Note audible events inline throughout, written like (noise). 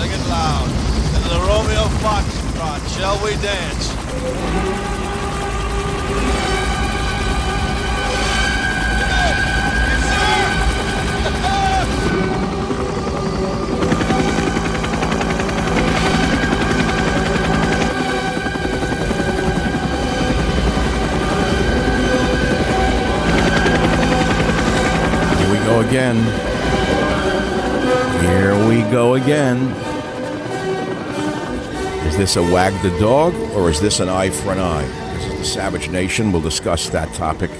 Sing it loud. And the Romeo Foxtrot. Shall we dance? Here we go again. Here we go again. Is this a wag the dog or is this an eye for an eye? This is the Savage Nation. We'll discuss that topic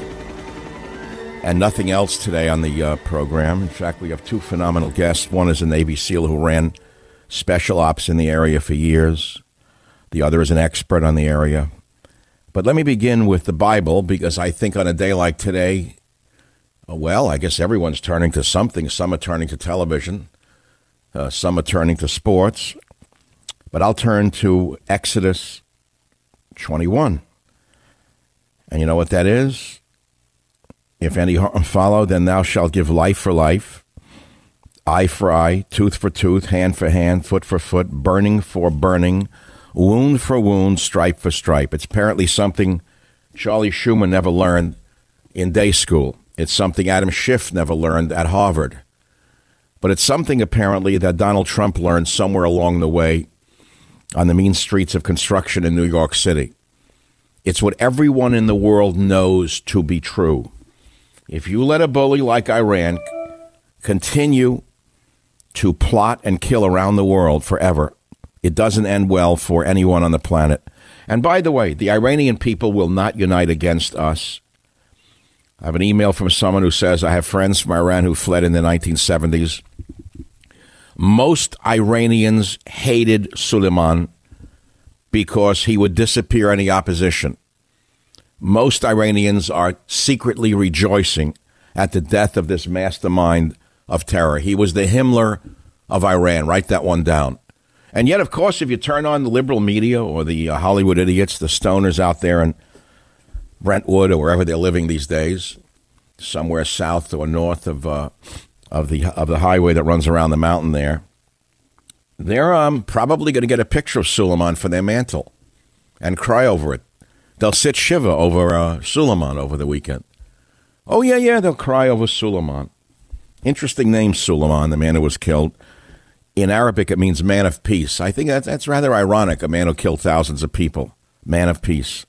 and nothing else today on the uh, program. In fact, we have two phenomenal guests. One is a Navy SEAL who ran special ops in the area for years, the other is an expert on the area. But let me begin with the Bible because I think on a day like today, uh, well, I guess everyone's turning to something. Some are turning to television, uh, some are turning to sports. But I'll turn to Exodus 21. And you know what that is? If any harm follow, then thou shalt give life for life, eye for eye, tooth for tooth, hand for hand, foot for foot, burning for burning, wound for wound, stripe for stripe. It's apparently something Charlie Schumer never learned in day school. It's something Adam Schiff never learned at Harvard. But it's something apparently that Donald Trump learned somewhere along the way on the mean streets of construction in New York City. It's what everyone in the world knows to be true. If you let a bully like Iran continue to plot and kill around the world forever, it doesn't end well for anyone on the planet. And by the way, the Iranian people will not unite against us. I have an email from someone who says, I have friends from Iran who fled in the 1970s. Most Iranians hated Suleiman because he would disappear any opposition. Most Iranians are secretly rejoicing at the death of this mastermind of terror. He was the Himmler of Iran. Write that one down. And yet, of course, if you turn on the liberal media or the uh, Hollywood idiots, the stoners out there in Brentwood or wherever they're living these days, somewhere south or north of uh, of the of the highway that runs around the mountain there, they're um, probably going to get a picture of Suleiman for their mantle and cry over it. They'll sit shiva over uh, Suleiman over the weekend. Oh yeah, yeah, they'll cry over Suleiman. Interesting name, Suleiman, the man who was killed. In Arabic, it means man of peace. I think that's, that's rather ironic, a man who killed thousands of people. Man of peace.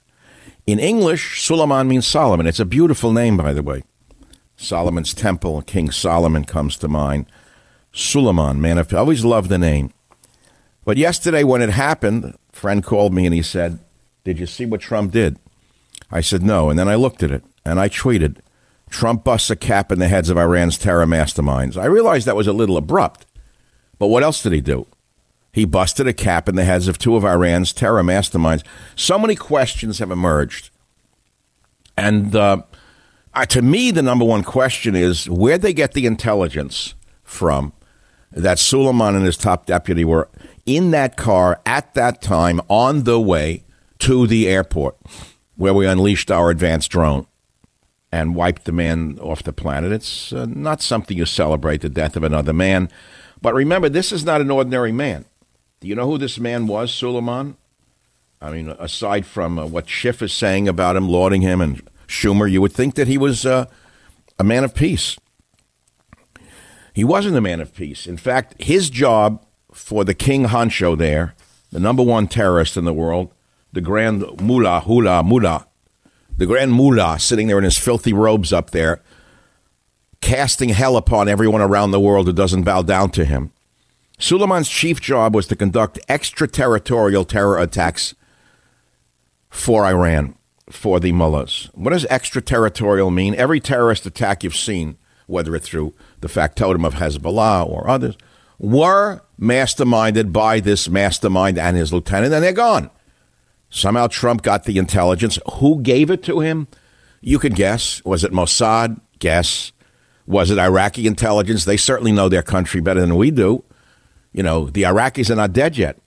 In English, Suleiman means Solomon. It's a beautiful name, by the way. Solomon's Temple, King Solomon comes to mind. Suleiman, man I always loved the name. But yesterday, when it happened, a friend called me and he said, Did you see what Trump did? I said, No. And then I looked at it and I tweeted, Trump busts a cap in the heads of Iran's terror masterminds. I realized that was a little abrupt. But what else did he do? He busted a cap in the heads of two of Iran's terror masterminds. So many questions have emerged. And uh, uh, to me, the number one question is where'd they get the intelligence from that Suleiman and his top deputy were in that car at that time on the way to the airport where we unleashed our advanced drone and wiped the man off the planet? It's uh, not something you celebrate the death of another man. But remember, this is not an ordinary man. Do you know who this man was, Suleiman? I mean, aside from uh, what Schiff is saying about him, lauding him, and Schumer, you would think that he was uh, a man of peace. He wasn't a man of peace. In fact, his job for the King Honcho there the number one terrorist in the world, the Grand Mullah, Hula, Mullah, the Grand Mullah, sitting there in his filthy robes up there, casting hell upon everyone around the world who doesn't bow down to him. Suleiman's chief job was to conduct extraterritorial terror attacks for Iran, for the mullahs. What does extraterritorial mean? Every terrorist attack you've seen, whether it's through the factotum of Hezbollah or others, were masterminded by this mastermind and his lieutenant, and they're gone. Somehow Trump got the intelligence. Who gave it to him? You can guess. Was it Mossad? Guess. Was it Iraqi intelligence? They certainly know their country better than we do. You know, the Iraqis are not dead yet.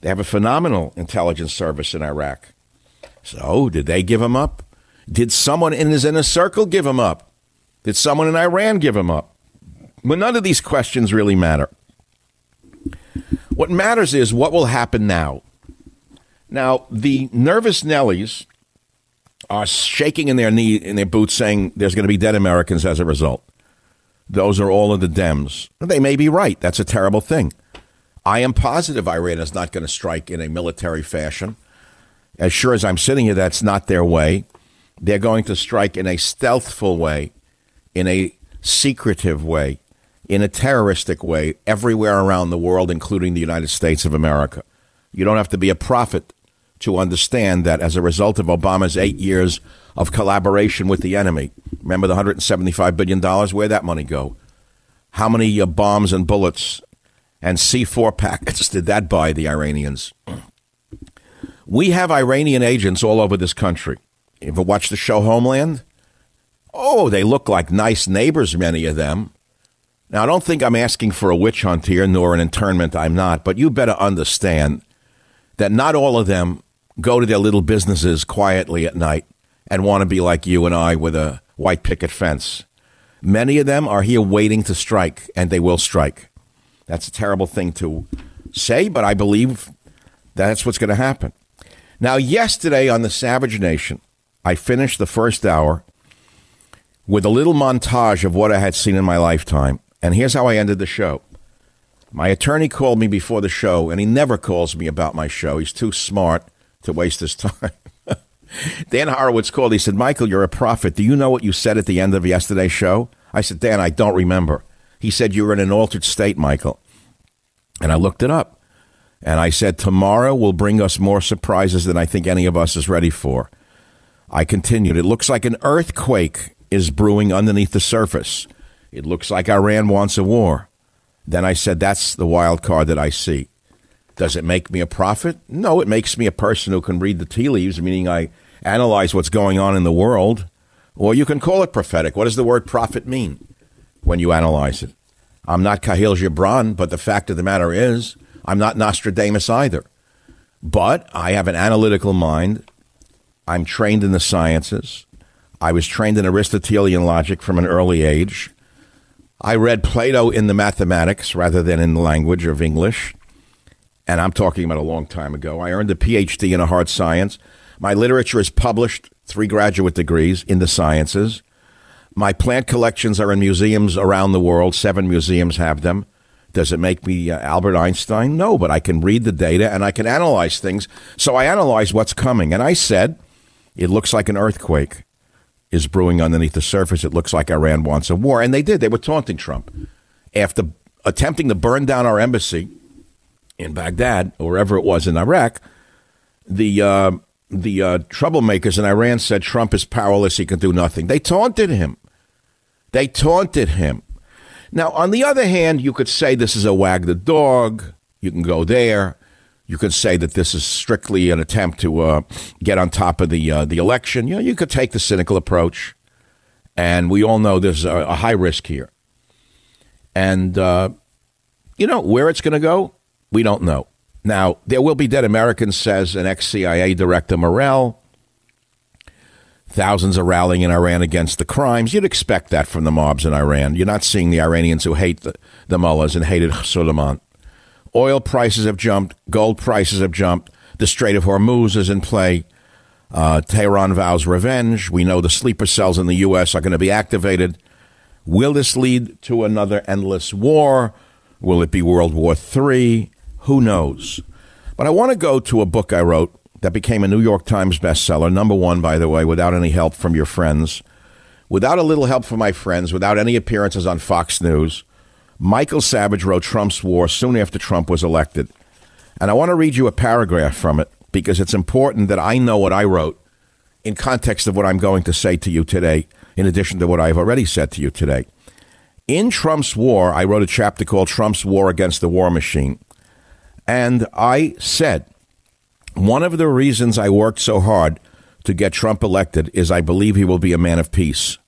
They have a phenomenal intelligence service in Iraq. So, did they give him up? Did someone in his inner circle give him up? Did someone in Iran give him up? But none of these questions really matter. What matters is what will happen now. Now, the nervous Nellies are shaking in their knee in their boots, saying there's going to be dead Americans as a result. Those are all of the Dems. They may be right. That's a terrible thing. I am positive Iran is not going to strike in a military fashion. As sure as I'm sitting here, that's not their way. They're going to strike in a stealthful way, in a secretive way, in a terroristic way, everywhere around the world, including the United States of America. You don't have to be a prophet to understand that as a result of Obama's eight years of collaboration with the enemy, remember the $175 billion? Where'd that money go? How many uh, bombs and bullets and C4 packets did that buy the Iranians? We have Iranian agents all over this country. You ever watch the show Homeland? Oh, they look like nice neighbors, many of them. Now, I don't think I'm asking for a witch hunt here, nor an internment. I'm not. But you better understand that not all of them go to their little businesses quietly at night and want to be like you and I with a white picket fence. Many of them are here waiting to strike, and they will strike. That's a terrible thing to say, but I believe that's what's going to happen. Now, yesterday on the Savage Nation, I finished the first hour with a little montage of what I had seen in my lifetime. And here's how I ended the show. My attorney called me before the show, and he never calls me about my show. He's too smart to waste his (laughs) time. Dan Horowitz called. He said, Michael, you're a prophet. Do you know what you said at the end of yesterday's show? I said, Dan, I don't remember. He said, You were in an altered state, Michael. And I looked it up. And I said, Tomorrow will bring us more surprises than I think any of us is ready for. I continued, It looks like an earthquake is brewing underneath the surface. It looks like Iran wants a war. Then I said, That's the wild card that I see. Does it make me a prophet? No, it makes me a person who can read the tea leaves, meaning I analyze what's going on in the world. Or you can call it prophetic. What does the word prophet mean when you analyze it? I'm not Kahlil Gibran, but the fact of the matter is, I'm not Nostradamus either. But I have an analytical mind. I'm trained in the sciences. I was trained in Aristotelian logic from an early age. I read Plato in the mathematics rather than in the language of English. And I'm talking about a long time ago. I earned a PhD in a hard science. My literature is published, three graduate degrees in the sciences. My plant collections are in museums around the world. Seven museums have them. Does it make me uh, Albert Einstein? No, but I can read the data and I can analyze things. So I analyze what's coming. And I said, it looks like an earthquake is brewing underneath the surface. It looks like Iran wants a war. And they did. They were taunting Trump. After attempting to burn down our embassy in Baghdad, or wherever it was in Iraq, the, uh, the uh, troublemakers in Iran said Trump is powerless. He can do nothing. They taunted him. They taunted him. Now, on the other hand, you could say this is a wag the dog. You can go there. You could say that this is strictly an attempt to uh, get on top of the uh, the election. You know, you could take the cynical approach, and we all know there's a, a high risk here. And uh, you know where it's going to go, we don't know. Now, there will be dead Americans, says an ex CIA director Morell. Thousands are rallying in Iran against the crimes. You'd expect that from the mobs in Iran. You're not seeing the Iranians who hate the, the mullahs and hated Suleiman. Oil prices have jumped. Gold prices have jumped. The Strait of Hormuz is in play. Uh, Tehran vows revenge. We know the sleeper cells in the U.S. are going to be activated. Will this lead to another endless war? Will it be World War III? Who knows? But I want to go to a book I wrote that became a New York Times bestseller, number one, by the way, without any help from your friends, without a little help from my friends, without any appearances on Fox News. Michael Savage wrote Trump's War soon after Trump was elected. And I want to read you a paragraph from it because it's important that I know what I wrote in context of what I'm going to say to you today, in addition to what I've already said to you today. In Trump's War, I wrote a chapter called Trump's War Against the War Machine. And I said, one of the reasons I worked so hard to get Trump elected is I believe he will be a man of peace.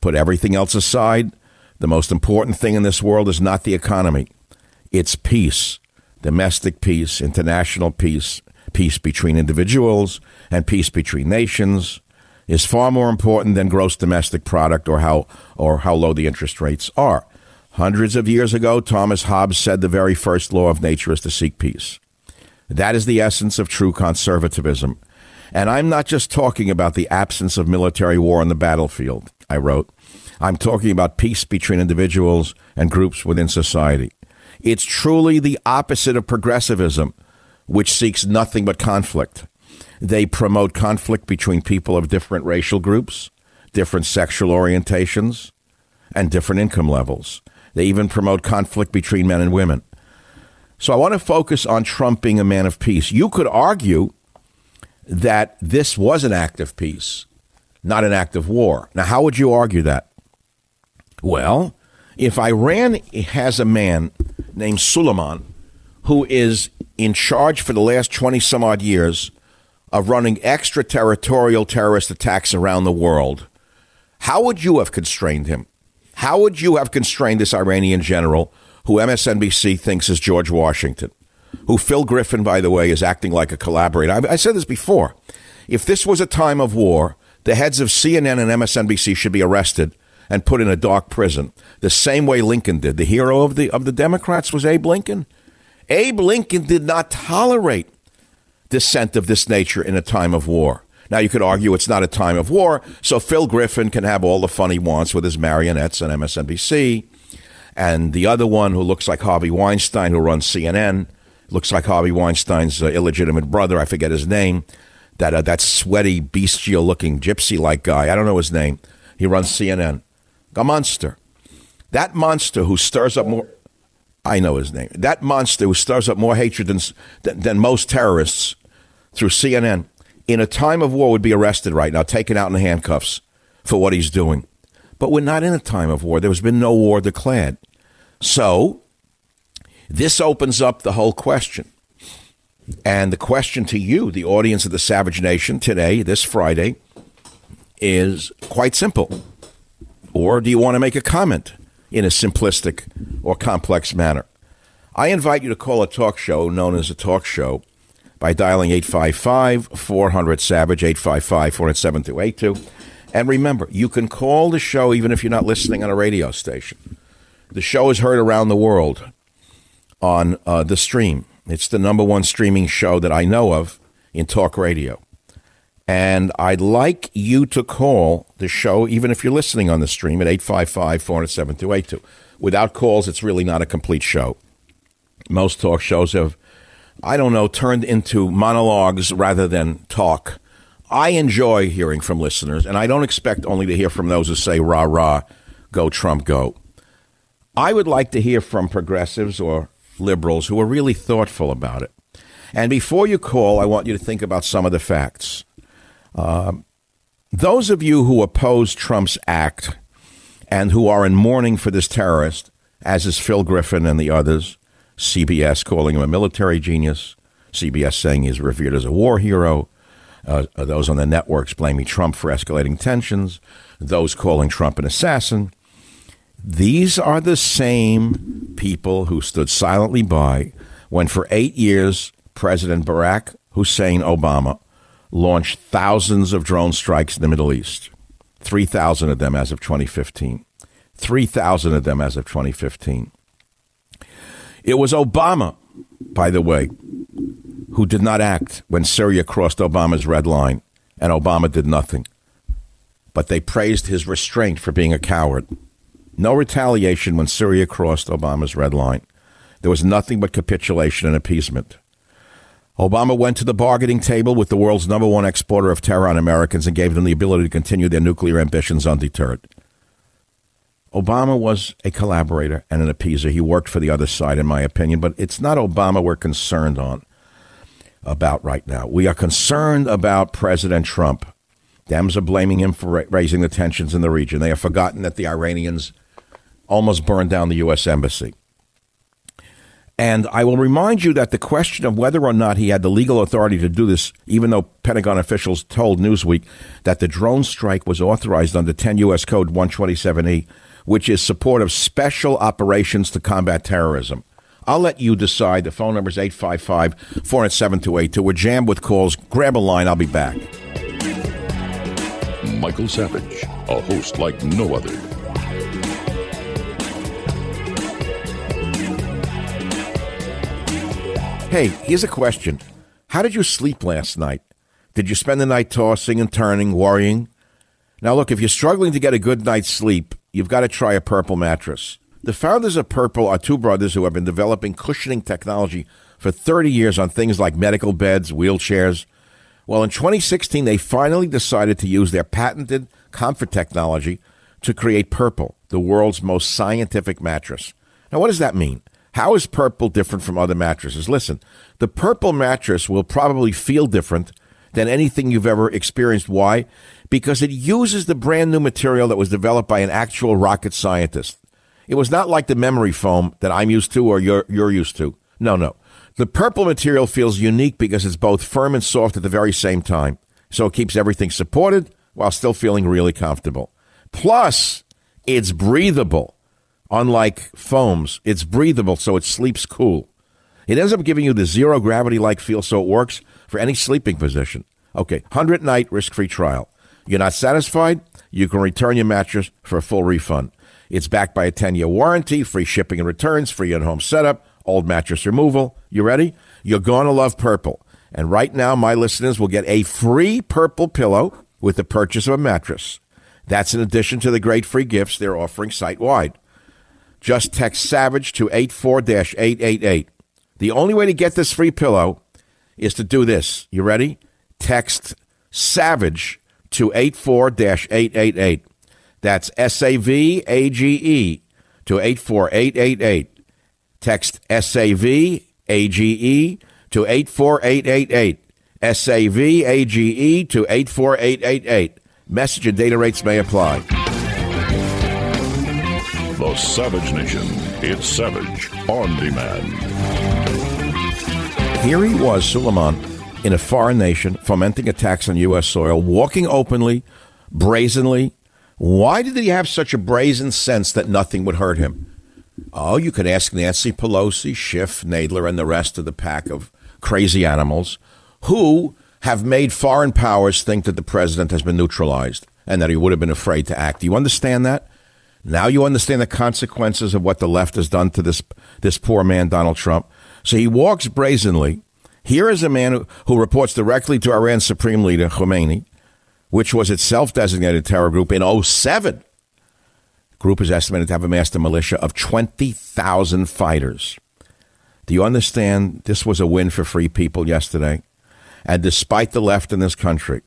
Put everything else aside. The most important thing in this world is not the economy, it's peace domestic peace, international peace, peace between individuals, and peace between nations is far more important than gross domestic product or how or how low the interest rates are. Hundreds of years ago, Thomas Hobbes said the very first law of nature is to seek peace. That is the essence of true conservatism. And I'm not just talking about the absence of military war on the battlefield, I wrote. I'm talking about peace between individuals and groups within society. It's truly the opposite of progressivism, which seeks nothing but conflict. They promote conflict between people of different racial groups, different sexual orientations, and different income levels. They even promote conflict between men and women. So I want to focus on Trump being a man of peace. You could argue that this was an act of peace, not an act of war. Now, how would you argue that? Well, if Iran has a man named Suleiman who is in charge for the last 20 some odd years of running extraterritorial terrorist attacks around the world, how would you have constrained him? How would you have constrained this Iranian general who MSNBC thinks is George Washington? Who Phil Griffin, by the way, is acting like a collaborator. I, I said this before. If this was a time of war, the heads of CNN and MSNBC should be arrested and put in a dark prison, the same way Lincoln did. The hero of the of the Democrats was Abe Lincoln. Abe Lincoln did not tolerate dissent of this nature in a time of war. Now, you could argue it's not a time of war, so Phil Griffin can have all the fun he wants with his marionettes on MSNBC. And the other one, who looks like Harvey Weinstein, who runs CNN, looks like Harvey Weinstein's uh, illegitimate brother. I forget his name. That uh, that sweaty, bestial looking gypsy like guy. I don't know his name. He runs CNN. A monster. That monster who stirs up more. I know his name. That monster who stirs up more hatred than, than, than most terrorists through CNN in a time of war would be arrested right now, taken out in handcuffs for what he's doing. But we're not in a time of war. There has been no war declared. So, this opens up the whole question. And the question to you, the audience of the Savage Nation, today, this Friday, is quite simple. Or do you want to make a comment in a simplistic or complex manner? I invite you to call a talk show known as a talk show by dialing 855 400 Savage, 855 400 7282. And remember, you can call the show even if you're not listening on a radio station. The show is heard around the world on uh, the stream. It's the number one streaming show that I know of in talk radio. And I'd like you to call the show, even if you're listening on the stream, at 855 400 7282. Without calls, it's really not a complete show. Most talk shows have I don't know, turned into monologues rather than talk. I enjoy hearing from listeners, and I don't expect only to hear from those who say, rah, rah, go Trump, go. I would like to hear from progressives or liberals who are really thoughtful about it. And before you call, I want you to think about some of the facts. Um, those of you who oppose Trump's act and who are in mourning for this terrorist, as is Phil Griffin and the others, CBS calling him a military genius, CBS saying he's revered as a war hero, uh, those on the networks blaming Trump for escalating tensions, those calling Trump an assassin. These are the same people who stood silently by when, for eight years, President Barack Hussein Obama launched thousands of drone strikes in the Middle East. 3,000 of them as of 2015. 3,000 of them as of 2015. It was Obama, by the way, who did not act when Syria crossed Obama's red line, and Obama did nothing. But they praised his restraint for being a coward. No retaliation when Syria crossed Obama's red line. There was nothing but capitulation and appeasement. Obama went to the bargaining table with the world's number one exporter of terror on Americans and gave them the ability to continue their nuclear ambitions undeterred. Obama was a collaborator and an appeaser. He worked for the other side, in my opinion, but it's not Obama we're concerned on about right now. We are concerned about President Trump. Dems are blaming him for raising the tensions in the region. They have forgotten that the Iranians almost burned down the U.S. Embassy. And I will remind you that the question of whether or not he had the legal authority to do this, even though Pentagon officials told Newsweek that the drone strike was authorized under 10 U.S. Code 127E, which is support of special operations to combat terrorism. I'll let you decide. The phone number is 855 407 282. We're jammed with calls. Grab a line. I'll be back. Michael Savage, a host like no other. Hey, here's a question How did you sleep last night? Did you spend the night tossing and turning, worrying? Now, look, if you're struggling to get a good night's sleep, you've got to try a purple mattress. The founders of Purple are two brothers who have been developing cushioning technology for 30 years on things like medical beds, wheelchairs. Well, in 2016, they finally decided to use their patented comfort technology to create Purple, the world's most scientific mattress. Now, what does that mean? How is Purple different from other mattresses? Listen, the Purple mattress will probably feel different than anything you've ever experienced. Why? because it uses the brand new material that was developed by an actual rocket scientist. It was not like the memory foam that I'm used to or you're, you're used to. No, no. The purple material feels unique because it's both firm and soft at the very same time. So it keeps everything supported while still feeling really comfortable. Plus, it's breathable. Unlike foams, it's breathable so it sleeps cool. It ends up giving you the zero gravity like feel so it works for any sleeping position. Okay, 100 night risk free trial. You're not satisfied? You can return your mattress for a full refund. It's backed by a 10 year warranty, free shipping and returns, free at home setup, old mattress removal. You ready? You're going to love purple. And right now, my listeners will get a free purple pillow with the purchase of a mattress. That's in addition to the great free gifts they're offering site wide. Just text SAVAGE to 84 888. The only way to get this free pillow is to do this. You ready? Text SAVAGE to 84 888. That's S A V A G E to 84888. Text S A V A G E to 84888. S A V A G E to 84888. Message and data rates may apply. The Savage Nation. It's Savage on demand. Here he was, Suleiman in a foreign nation, fomenting attacks on U.S. soil, walking openly, brazenly. Why did he have such a brazen sense that nothing would hurt him? Oh, you could ask Nancy Pelosi, Schiff, Nadler, and the rest of the pack of crazy animals who have made foreign powers think that the president has been neutralized and that he would have been afraid to act. Do you understand that? Now you understand the consequences of what the left has done to this this poor man, Donald Trump. So he walks brazenly here is a man who, who reports directly to Iran's supreme leader, Khomeini, which was its self designated terror group in 07. The group is estimated to have amassed a militia of 20,000 fighters. Do you understand? This was a win for free people yesterday. And despite the left in this country,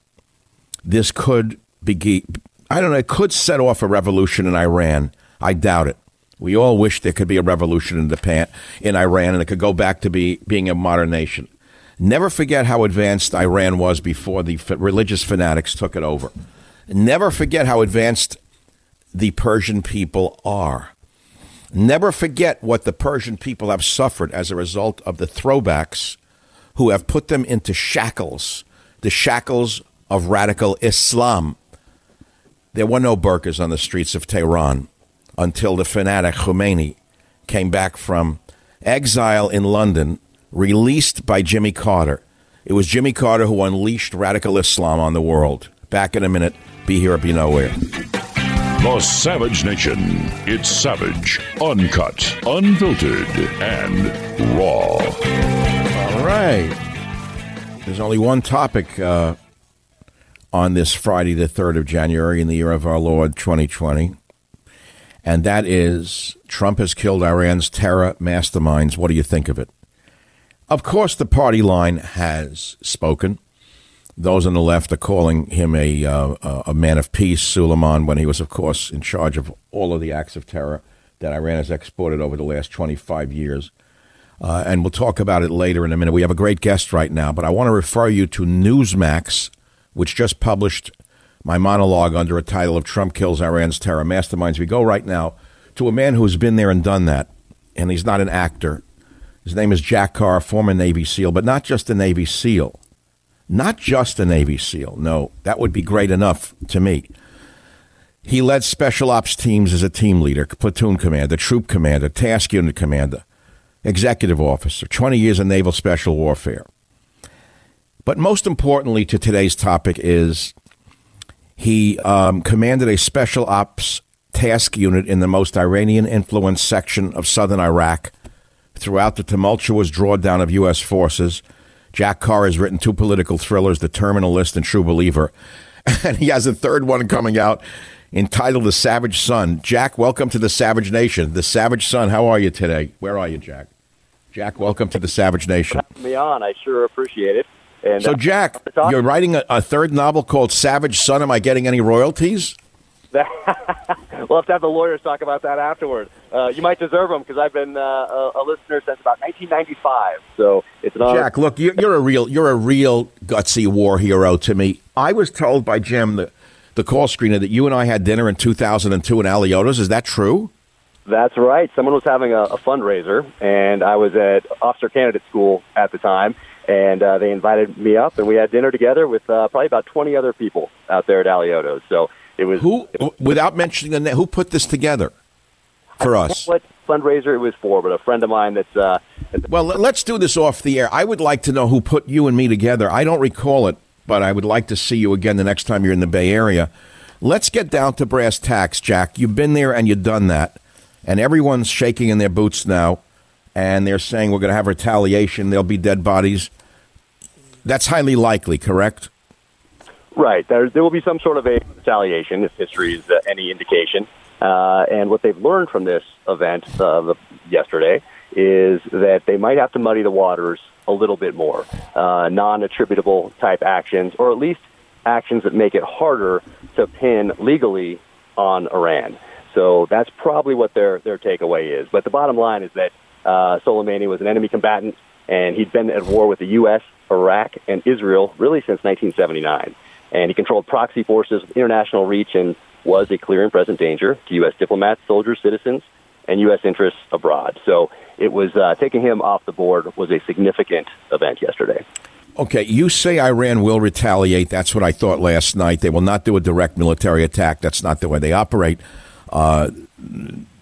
this could be, I don't know, it could set off a revolution in Iran. I doubt it. We all wish there could be a revolution in Japan, in Iran, and it could go back to be being a modern nation. Never forget how advanced Iran was before the religious fanatics took it over. Never forget how advanced the Persian people are. Never forget what the Persian people have suffered as a result of the throwbacks who have put them into shackles, the shackles of radical Islam. There were no burqas on the streets of Tehran until the fanatic Khomeini came back from exile in London released by Jimmy Carter. It was Jimmy Carter who unleashed radical Islam on the world. Back in a minute. Be here or be nowhere. The Savage Nation. It's savage, uncut, unfiltered, and raw. All right. There's only one topic uh, on this Friday, the 3rd of January, in the year of our Lord 2020. And that is Trump has killed Iran's terror masterminds. What do you think of it? Of course, the party line has spoken. Those on the left are calling him a uh, a man of peace, Suleiman, when he was, of course, in charge of all of the acts of terror that Iran has exported over the last 25 years. Uh, and we'll talk about it later in a minute. We have a great guest right now, but I want to refer you to Newsmax, which just published my monologue under a title of Trump Kills Iran's Terror Masterminds. We go right now to a man who's been there and done that, and he's not an actor. His name is Jack Carr, former Navy SEAL, but not just a Navy SEAL. Not just a Navy SEAL. No, that would be great enough to me. He led special ops teams as a team leader, platoon commander, troop commander, task unit commander, executive officer, 20 years in naval special warfare. But most importantly to today's topic is he um, commanded a special ops task unit in the most Iranian influenced section of southern Iraq throughout the tumultuous drawdown of U.S. forces. Jack Carr has written two political thrillers, The Terminal List and True Believer. (laughs) And he has a third one coming out entitled The Savage Son. Jack, welcome to the Savage Nation. The Savage Son, how are you today? Where are you, Jack? Jack, welcome to the Savage Nation. me on. I sure appreciate it. And so, uh, Jack, you're writing a, a, third novel called Savage Son. Am I getting any royalties? (laughs) we'll have to have the lawyers talk about that afterward. Uh, you might deserve them because I've been uh, a, a, listener since about 1995. So it's an honor. Jack, look, you're, you're, a real, you're a real gutsy war hero to me. I was told by Jim, the, the call screener, that you and I had dinner in 2002 in Alioto's. Is that true? That's right. Someone was having a, a fundraiser, and I was at officer candidate school at the time, and uh, they invited me up, and we had dinner together with uh, probably about 20 other people out there at Alioto's. So it was who, without mentioning the name, who put this together for us? What fundraiser it was for, but a friend of mine that's. Uh, well, let's do this off the air. I would like to know who put you and me together. I don't recall it, but I would like to see you again the next time you're in the Bay Area. Let's get down to brass tacks, Jack. You've been there and you've done that, and everyone's shaking in their boots now, and they're saying we're going to have retaliation. There'll be dead bodies. That's highly likely, correct? Right. There, there will be some sort of a retaliation if history is uh, any indication. Uh, and what they've learned from this event uh, yesterday is that they might have to muddy the waters a little bit more. Uh, non attributable type actions, or at least actions that make it harder to pin legally on Iran. So that's probably what their, their takeaway is. But the bottom line is that uh, Soleimani was an enemy combatant, and he'd been at war with the U.S., Iraq, and Israel really since 1979 and he controlled proxy forces with international reach and was a clear and present danger to U.S. diplomats, soldiers, citizens, and U.S. interests abroad. So it was uh, taking him off the board was a significant event yesterday. Okay, you say Iran will retaliate. That's what I thought last night. They will not do a direct military attack. That's not the way they operate. Uh,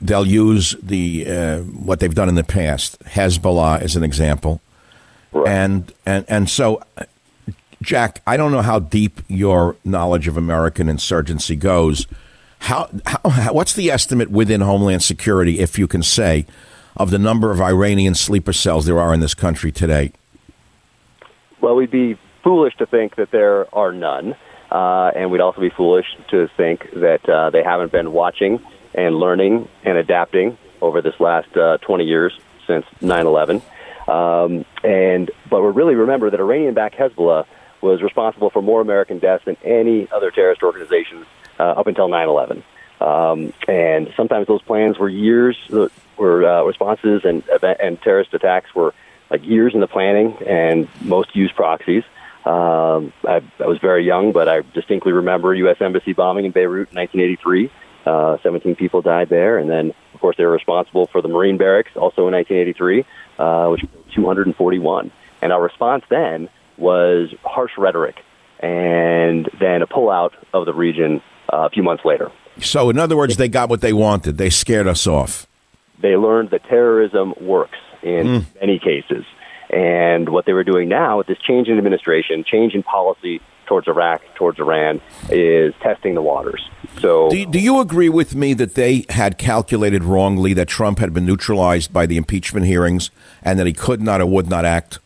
they'll use the uh, what they've done in the past. Hezbollah is an example, right. and and and so Jack, I don't know how deep your knowledge of American insurgency goes. How, how, what's the estimate within Homeland Security, if you can say, of the number of Iranian sleeper cells there are in this country today? Well, we'd be foolish to think that there are none, uh, and we'd also be foolish to think that uh, they haven't been watching and learning and adapting over this last uh, 20 years since 9/11. Um, and but we really remember that Iranian-backed Hezbollah was responsible for more American deaths than any other terrorist organizations uh, up until 9/11. Um, and sometimes those plans were years, uh, were uh, responses and and terrorist attacks were like years in the planning, and most used proxies. Um, I, I was very young, but I distinctly remember U.S. Embassy bombing in Beirut in 1983. Uh, 17 people died there, and then, of course, they were responsible for the Marine barracks, also in 1983, uh, which 241. And our response then was harsh rhetoric and then a pullout of the region uh, a few months later. So, in other words, they got what they wanted. They scared us off. They learned that terrorism works in mm. many cases. And what they were doing now with this change in administration, change in policy towards Iraq, towards Iran, is testing the waters. So, do you, do you agree with me that they had calculated wrongly that Trump had been neutralized by the impeachment hearings and that he could not or would not act?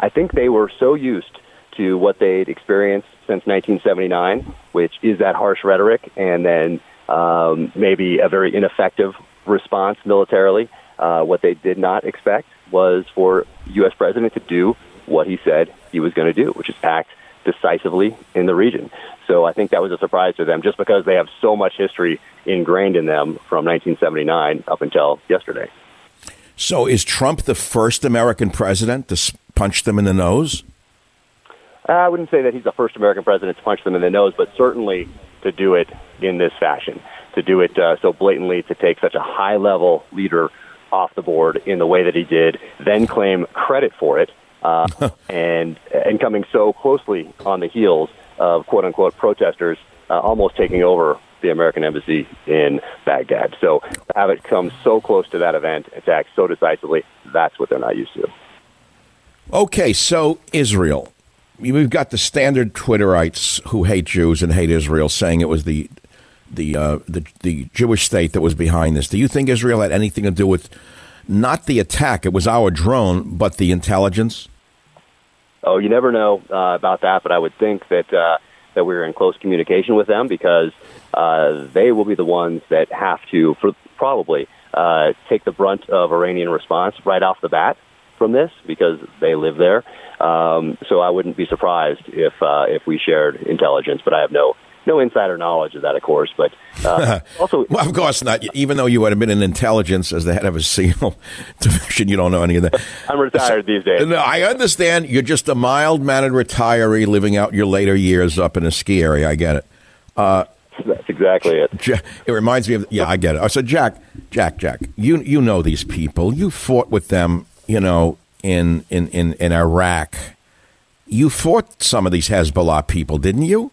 I think they were so used to what they'd experienced since 1979, which is that harsh rhetoric, and then um, maybe a very ineffective response militarily. Uh, what they did not expect was for U.S. president to do what he said he was going to do, which is act decisively in the region. So I think that was a surprise to them just because they have so much history ingrained in them from 1979 up until yesterday. So is Trump the first American president to punch them in the nose? I wouldn't say that he's the first American president to punch them in the nose, but certainly to do it in this fashion, to do it uh, so blatantly, to take such a high level leader off the board in the way that he did, then claim credit for it, uh, and and coming so closely on the heels of quote unquote protesters uh, almost taking over the American embassy in Baghdad. So to have it come so close to that event, attack so decisively, that's what they're not used to. Okay, so Israel. We've got the standard Twitterites who hate Jews and hate Israel saying it was the the uh, the the Jewish state that was behind this. Do you think Israel had anything to do with not the attack? It was our drone, but the intelligence. Oh, you never know uh, about that, but I would think that uh, that we're in close communication with them because uh, they will be the ones that have to for, probably uh, take the brunt of Iranian response right off the bat from this because they live there. Um, so I wouldn't be surprised if uh, if we shared intelligence, but I have no no insider knowledge of that, of course. But uh, (laughs) also, well, of course not. Even though you would have been in intelligence as the head of a SEAL (laughs) division, you don't know any of that. (laughs) I'm retired these days. No, I understand. You're just a mild mannered retiree living out your later years up in a ski area. I get it. Uh, That's exactly it. It reminds me of yeah, I get it. So Jack, Jack, Jack, you you know these people. You fought with them, you know, in in in, in Iraq. You fought some of these Hezbollah people, didn't you?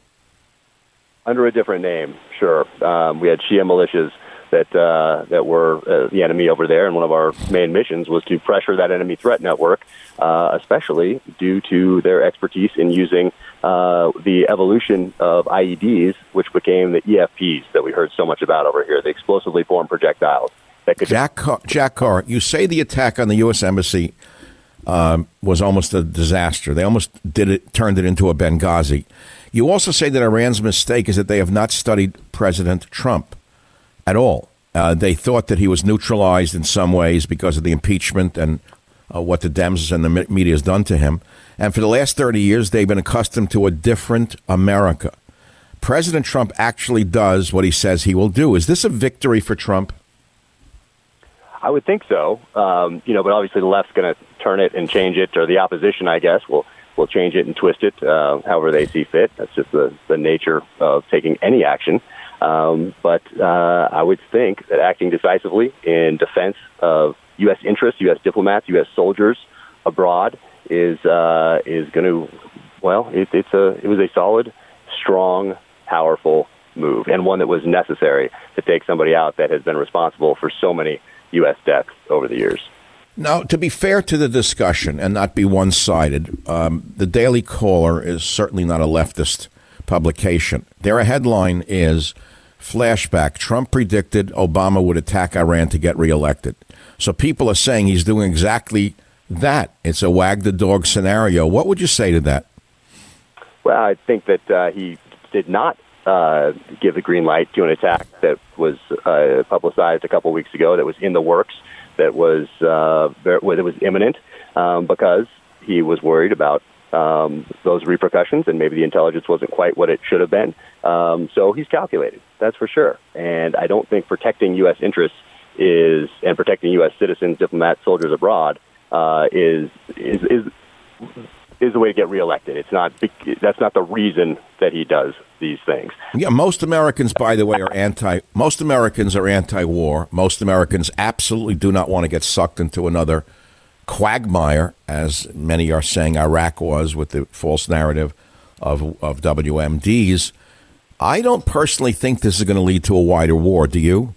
Under a different name. Sure, um, we had Shia militias that uh, that were uh, the enemy over there, and one of our main missions was to pressure that enemy threat network, uh, especially due to their expertise in using uh, the evolution of IEDs, which became the EFPs that we heard so much about over here, the explosively formed projectiles. That could Jack Carr, Jack Carr, you say the attack on the U.S. embassy um, was almost a disaster. They almost did it, turned it into a Benghazi. You also say that Iran's mistake is that they have not studied President Trump at all. Uh, they thought that he was neutralized in some ways because of the impeachment and uh, what the Dems and the media has done to him. And for the last 30 years, they've been accustomed to a different America. President Trump actually does what he says he will do. Is this a victory for Trump? I would think so. Um, you know, but obviously the left's going to turn it and change it, or the opposition, I guess, will will change it and twist it uh, however they see fit. That's just the, the nature of taking any action. Um, but uh, I would think that acting decisively in defense of U.S. interests, U.S. diplomats, U.S. soldiers abroad is uh, is going to well, it, it's a it was a solid, strong, powerful move and one that was necessary to take somebody out that has been responsible for so many U.S. deaths over the years. Now, to be fair to the discussion and not be one sided, um, the Daily Caller is certainly not a leftist publication. Their headline is Flashback Trump predicted Obama would attack Iran to get reelected. So people are saying he's doing exactly that. It's a wag the dog scenario. What would you say to that? Well, I think that uh, he did not uh, give the green light to an attack that was uh, publicized a couple weeks ago that was in the works that was uh, that was imminent um, because he was worried about um, those repercussions, and maybe the intelligence wasn't quite what it should have been. Um, so he's calculated, that's for sure. And I don't think protecting U.S. interests is and protecting U.S. citizens, diplomats, soldiers abroad uh, is is is is the way to get reelected. It's not that's not the reason that he does these things. Yeah, most Americans, by the way, are anti. Most Americans are anti-war. Most Americans absolutely do not want to get sucked into another quagmire, as many are saying Iraq was with the false narrative of of WMDs. I don't personally think this is going to lead to a wider war. Do you?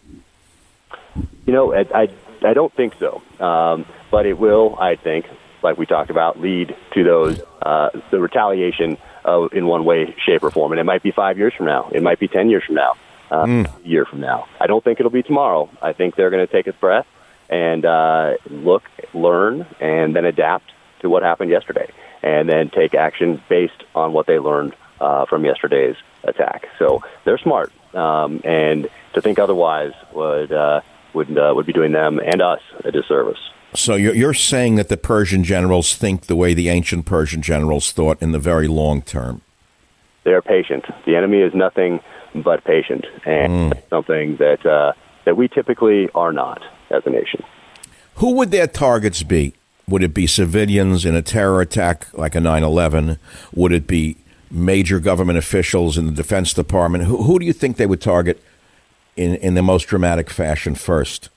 You know, I I, I don't think so. Um, but it will, I think, like we talked about, lead to those uh, the retaliation uh, in one way, shape, or form. And it might be five years from now. It might be ten years from now. Uh, mm. A year from now. I don't think it'll be tomorrow. I think they're going to take a breath and uh, look, learn, and then adapt to what happened yesterday, and then take action based on what they learned uh, from yesterday's attack. So they're smart, um, and to think otherwise would uh, would uh, would be doing them and us a disservice. So you're, you're saying that the Persian generals think the way the ancient Persian generals thought in the very long term. They are patient. The enemy is nothing but patient, and mm. something that uh, that we typically are not as a nation. Who would their targets be? Would it be civilians in a terror attack like a 9 11? Would it be major government officials in the Defense Department? Who, who do you think they would target in, in the most dramatic fashion first?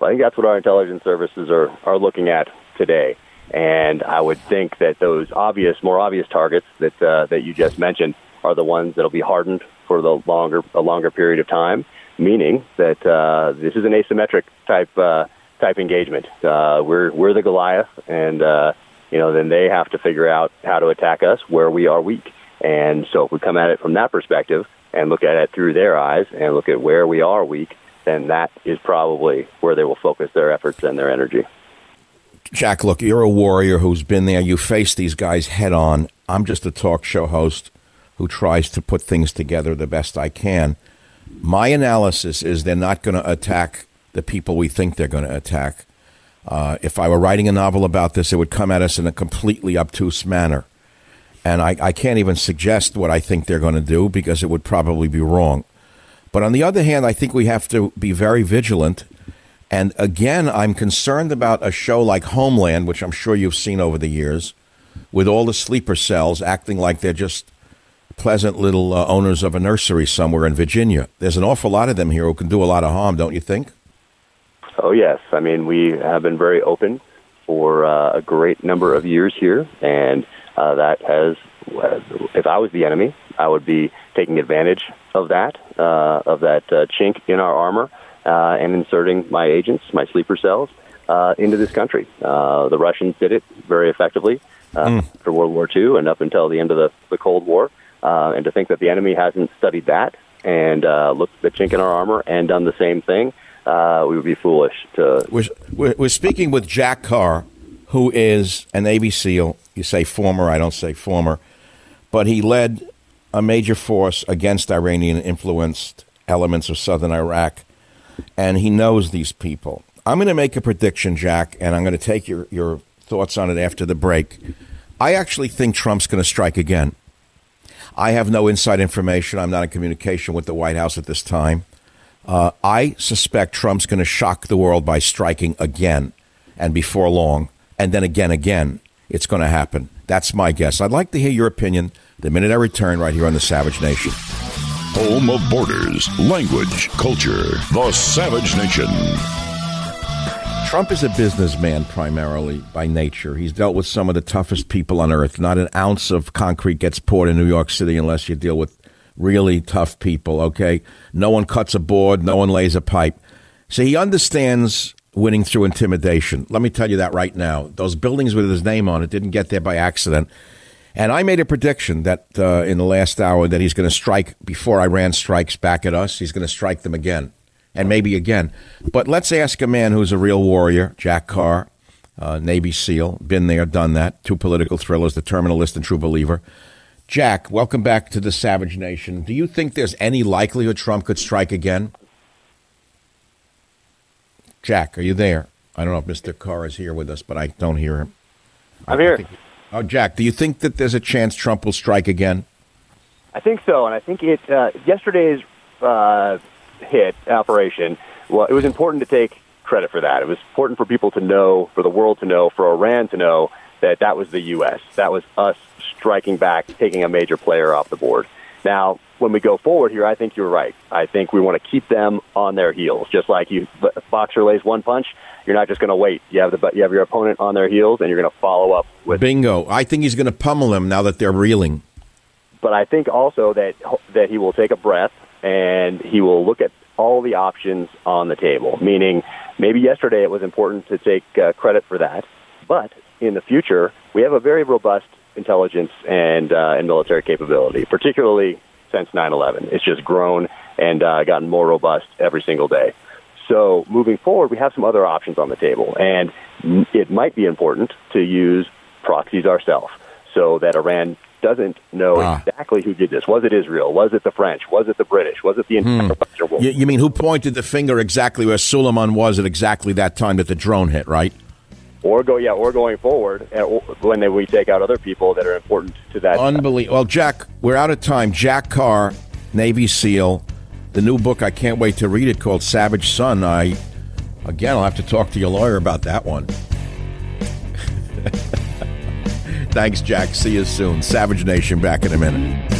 Well, I think that's what our intelligence services are, are looking at today. And I would think that those obvious, more obvious targets that uh, that you just mentioned are the ones that'll be hardened for the longer a longer period of time. Meaning that uh, this is an asymmetric type uh, type engagement. Uh, we're we're the Goliath, and uh, you know then they have to figure out how to attack us where we are weak. And so if we come at it from that perspective and look at it through their eyes and look at where we are weak, then that is probably where they will focus their efforts and their energy. Jack, look, you're a warrior who's been there. You face these guys head on. I'm just a talk show host who tries to put things together the best I can. My analysis is they're not going to attack the people we think they're going to attack. Uh, if I were writing a novel about this, it would come at us in a completely obtuse manner. And I, I can't even suggest what I think they're going to do because it would probably be wrong. But on the other hand, I think we have to be very vigilant. And again, I'm concerned about a show like Homeland, which I'm sure you've seen over the years, with all the sleeper cells acting like they're just pleasant little uh, owners of a nursery somewhere in Virginia. There's an awful lot of them here who can do a lot of harm, don't you think? Oh, yes. I mean, we have been very open for uh, a great number of years here, and uh, that has, if I was the enemy, I would be taking advantage of that, uh, of that uh, chink in our armor, uh, and inserting my agents, my sleeper cells, uh, into this country. Uh, the Russians did it very effectively uh, mm. after World War II and up until the end of the, the Cold War. Uh, and to think that the enemy hasn't studied that and uh, looked at the chink in our armor and done the same thing, uh, we would be foolish to. We're, we're speaking with Jack Carr, who is an Navy SEAL. You say former, I don't say former, but he led a major force against Iranian influenced elements of southern Iraq, and he knows these people. I'm going to make a prediction, Jack, and I'm going to take your, your thoughts on it after the break. I actually think Trump's going to strike again. I have no inside information. I'm not in communication with the White House at this time. Uh, I suspect Trump's going to shock the world by striking again and before long, and then again, again. It's going to happen. That's my guess. I'd like to hear your opinion the minute I return right here on the Savage Nation. Home of borders, language, culture, the Savage Nation. Trump is a businessman primarily by nature. He's dealt with some of the toughest people on earth. Not an ounce of concrete gets poured in New York City unless you deal with really tough people, okay? No one cuts a board, no one lays a pipe. So he understands winning through intimidation. Let me tell you that right now. Those buildings with his name on it didn't get there by accident. And I made a prediction that uh, in the last hour that he's going to strike before Iran strikes back at us. He's going to strike them again and maybe again. But let's ask a man who's a real warrior, Jack Carr, uh, Navy SEAL, been there, done that, two political thrillers, The Terminal List and True Believer. Jack, welcome back to the Savage Nation. Do you think there's any likelihood Trump could strike again? Jack, are you there? I don't know if Mr. Carr is here with us, but I don't hear him. I'm here. Think, oh, Jack, do you think that there's a chance Trump will strike again? I think so, and I think it. Uh, yesterday's uh, hit operation, well, it was important to take credit for that. It was important for people to know, for the world to know, for Iran to know that that was the U.S. That was us striking back, taking a major player off the board. Now, when we go forward here, I think you're right. I think we want to keep them on their heels, just like you. boxer lays one punch. You're not just going to wait. You have the you have your opponent on their heels, and you're going to follow up with. Bingo! I think he's going to pummel them now that they're reeling. But I think also that that he will take a breath and he will look at all the options on the table. Meaning, maybe yesterday it was important to take uh, credit for that, but in the future we have a very robust intelligence and uh, and military capability, particularly since 9/11. It's just grown and uh, gotten more robust every single day. So moving forward, we have some other options on the table, and it might be important to use proxies ourselves so that Iran doesn't know ah. exactly who did this. Was it Israel? Was it the French? Was it the British? Was it the entire hmm. Western world? You, you, mean who pointed the finger exactly where Suleiman was at exactly that time that the drone hit, right? Or go yeah, or going forward, when we take out other people that are important to that. Unbelievable. Well, Jack, we're out of time. Jack Carr, Navy SEAL, the new book. I can't wait to read it called Savage Son. I again, I'll have to talk to your lawyer about that one. (laughs) Thanks, Jack. See you soon. Savage Nation back in a minute.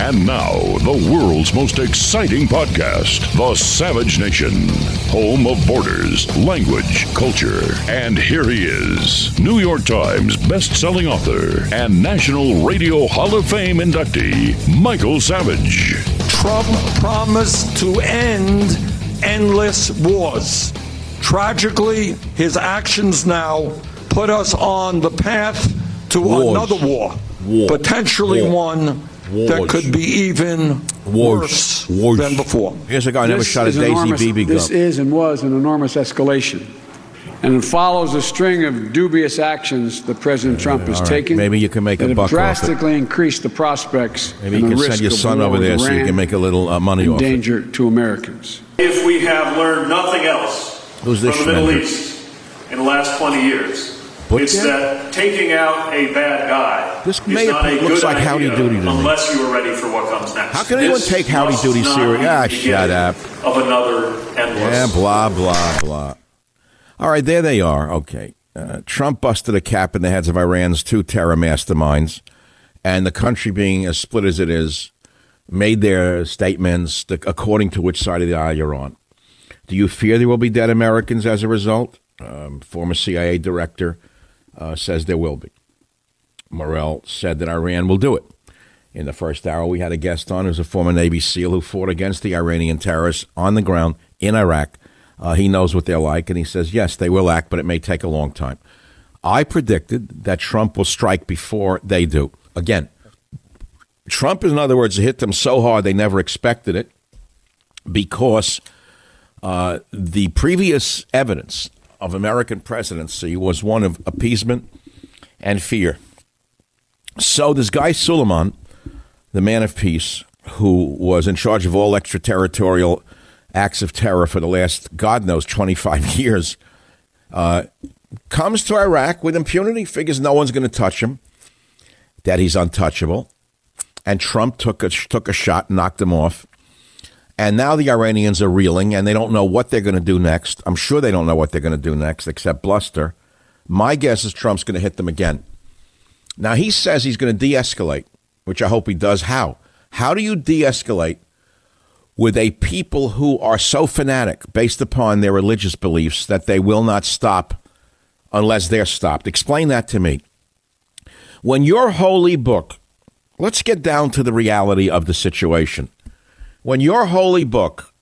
And now, the world's most exciting podcast, The Savage Nation, home of borders, language, culture. And here he is, New York Times best-selling author and National Radio Hall of Fame inductee, Michael Savage. Trump promised to end endless wars. Tragically, his actions now put us on the path to Wars. another war, War. potentially War. one Wars. that could be even Wars. worse Wars. than before. Here's a guy who never shot a is Daisy enormous- BB This is and was an enormous escalation. And it follows a string of dubious actions that President Trump has all right. taken. Maybe you can make a that have buck off it. drastically increased the prospects Maybe and you the can risk send your of son over with there so you can make a little uh, money and off it. danger to Americans. If we have learned nothing else Who's this from the Middle? East in the last 20 years, Butcher? it's that taking out a bad guy This is mayor looks like Howdy Doody to me. unless you are ready for what comes next. How can anyone This take Howdy Doody not serious? Ah, shut up. Of another endless. Yeah, blah, blah, blah. All right, there they are. Okay. Uh, Trump busted a cap in the heads of Iran's two terror masterminds, and the country, being as split as it is, made their statements according to which side of the aisle you're on. Do you fear there will be dead Americans as a result? Um, former CIA director uh, says there will be. Morell said that Iran will do it. In the first hour, we had a guest on who's a former Navy SEAL who fought against the Iranian terrorists on the ground in Iraq. Uh, he knows what they're like, and he says, yes, they will act, but it may take a long time. I predicted that Trump will strike before they do. Again, Trump, in other words, hit them so hard they never expected it because uh, the previous evidence of American presidency was one of appeasement and fear. So this guy Suleiman, the man of peace, who was in charge of all extraterritorial acts of terror for the last, God knows, 25 (laughs) years, uh, comes to Iraq with impunity, figures no one's going to touch him, that he's untouchable. And Trump took a, took a shot, knocked him off. And now the Iranians are reeling and they don't know what they're going to do next. I'm sure they don't know what they're going to do next except bluster. My guess is Trump's going to hit them again. Now, he says he's going to de escalate, which I hope he does. How? How do you de escalate with a people who are so fanatic based upon their religious beliefs that they will not stop unless they're stopped? Explain that to me. When your holy book, let's get down to the reality of the situation. When your holy book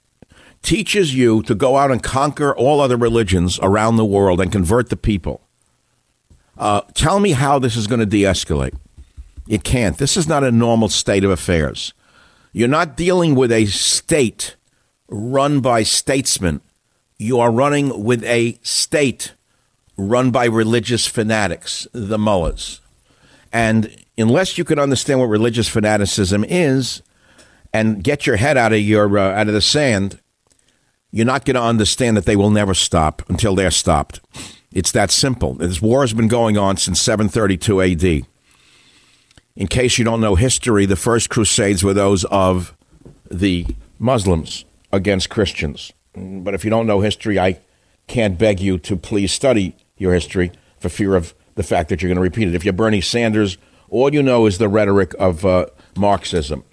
teaches you to go out and conquer all other religions around the world and convert the people, uh, tell me how this is going to de escalate. It can't. This is not a normal state of affairs. You're not dealing with a state run by statesmen. You are running with a state run by religious fanatics, the mullahs. And unless you can understand what religious fanaticism is and get your head out of your uh, out of the sand, you're not going to understand that they will never stop until they're stopped. It's that simple. This war has been going on since 732 AD. In case you don't know history, the first crusades were those of the Muslims against Christians. But if you don't know history, I can't beg you to please study your history for fear of the fact that you're going to repeat it. If you're Bernie Sanders, all you know is the rhetoric of uh, Marxism.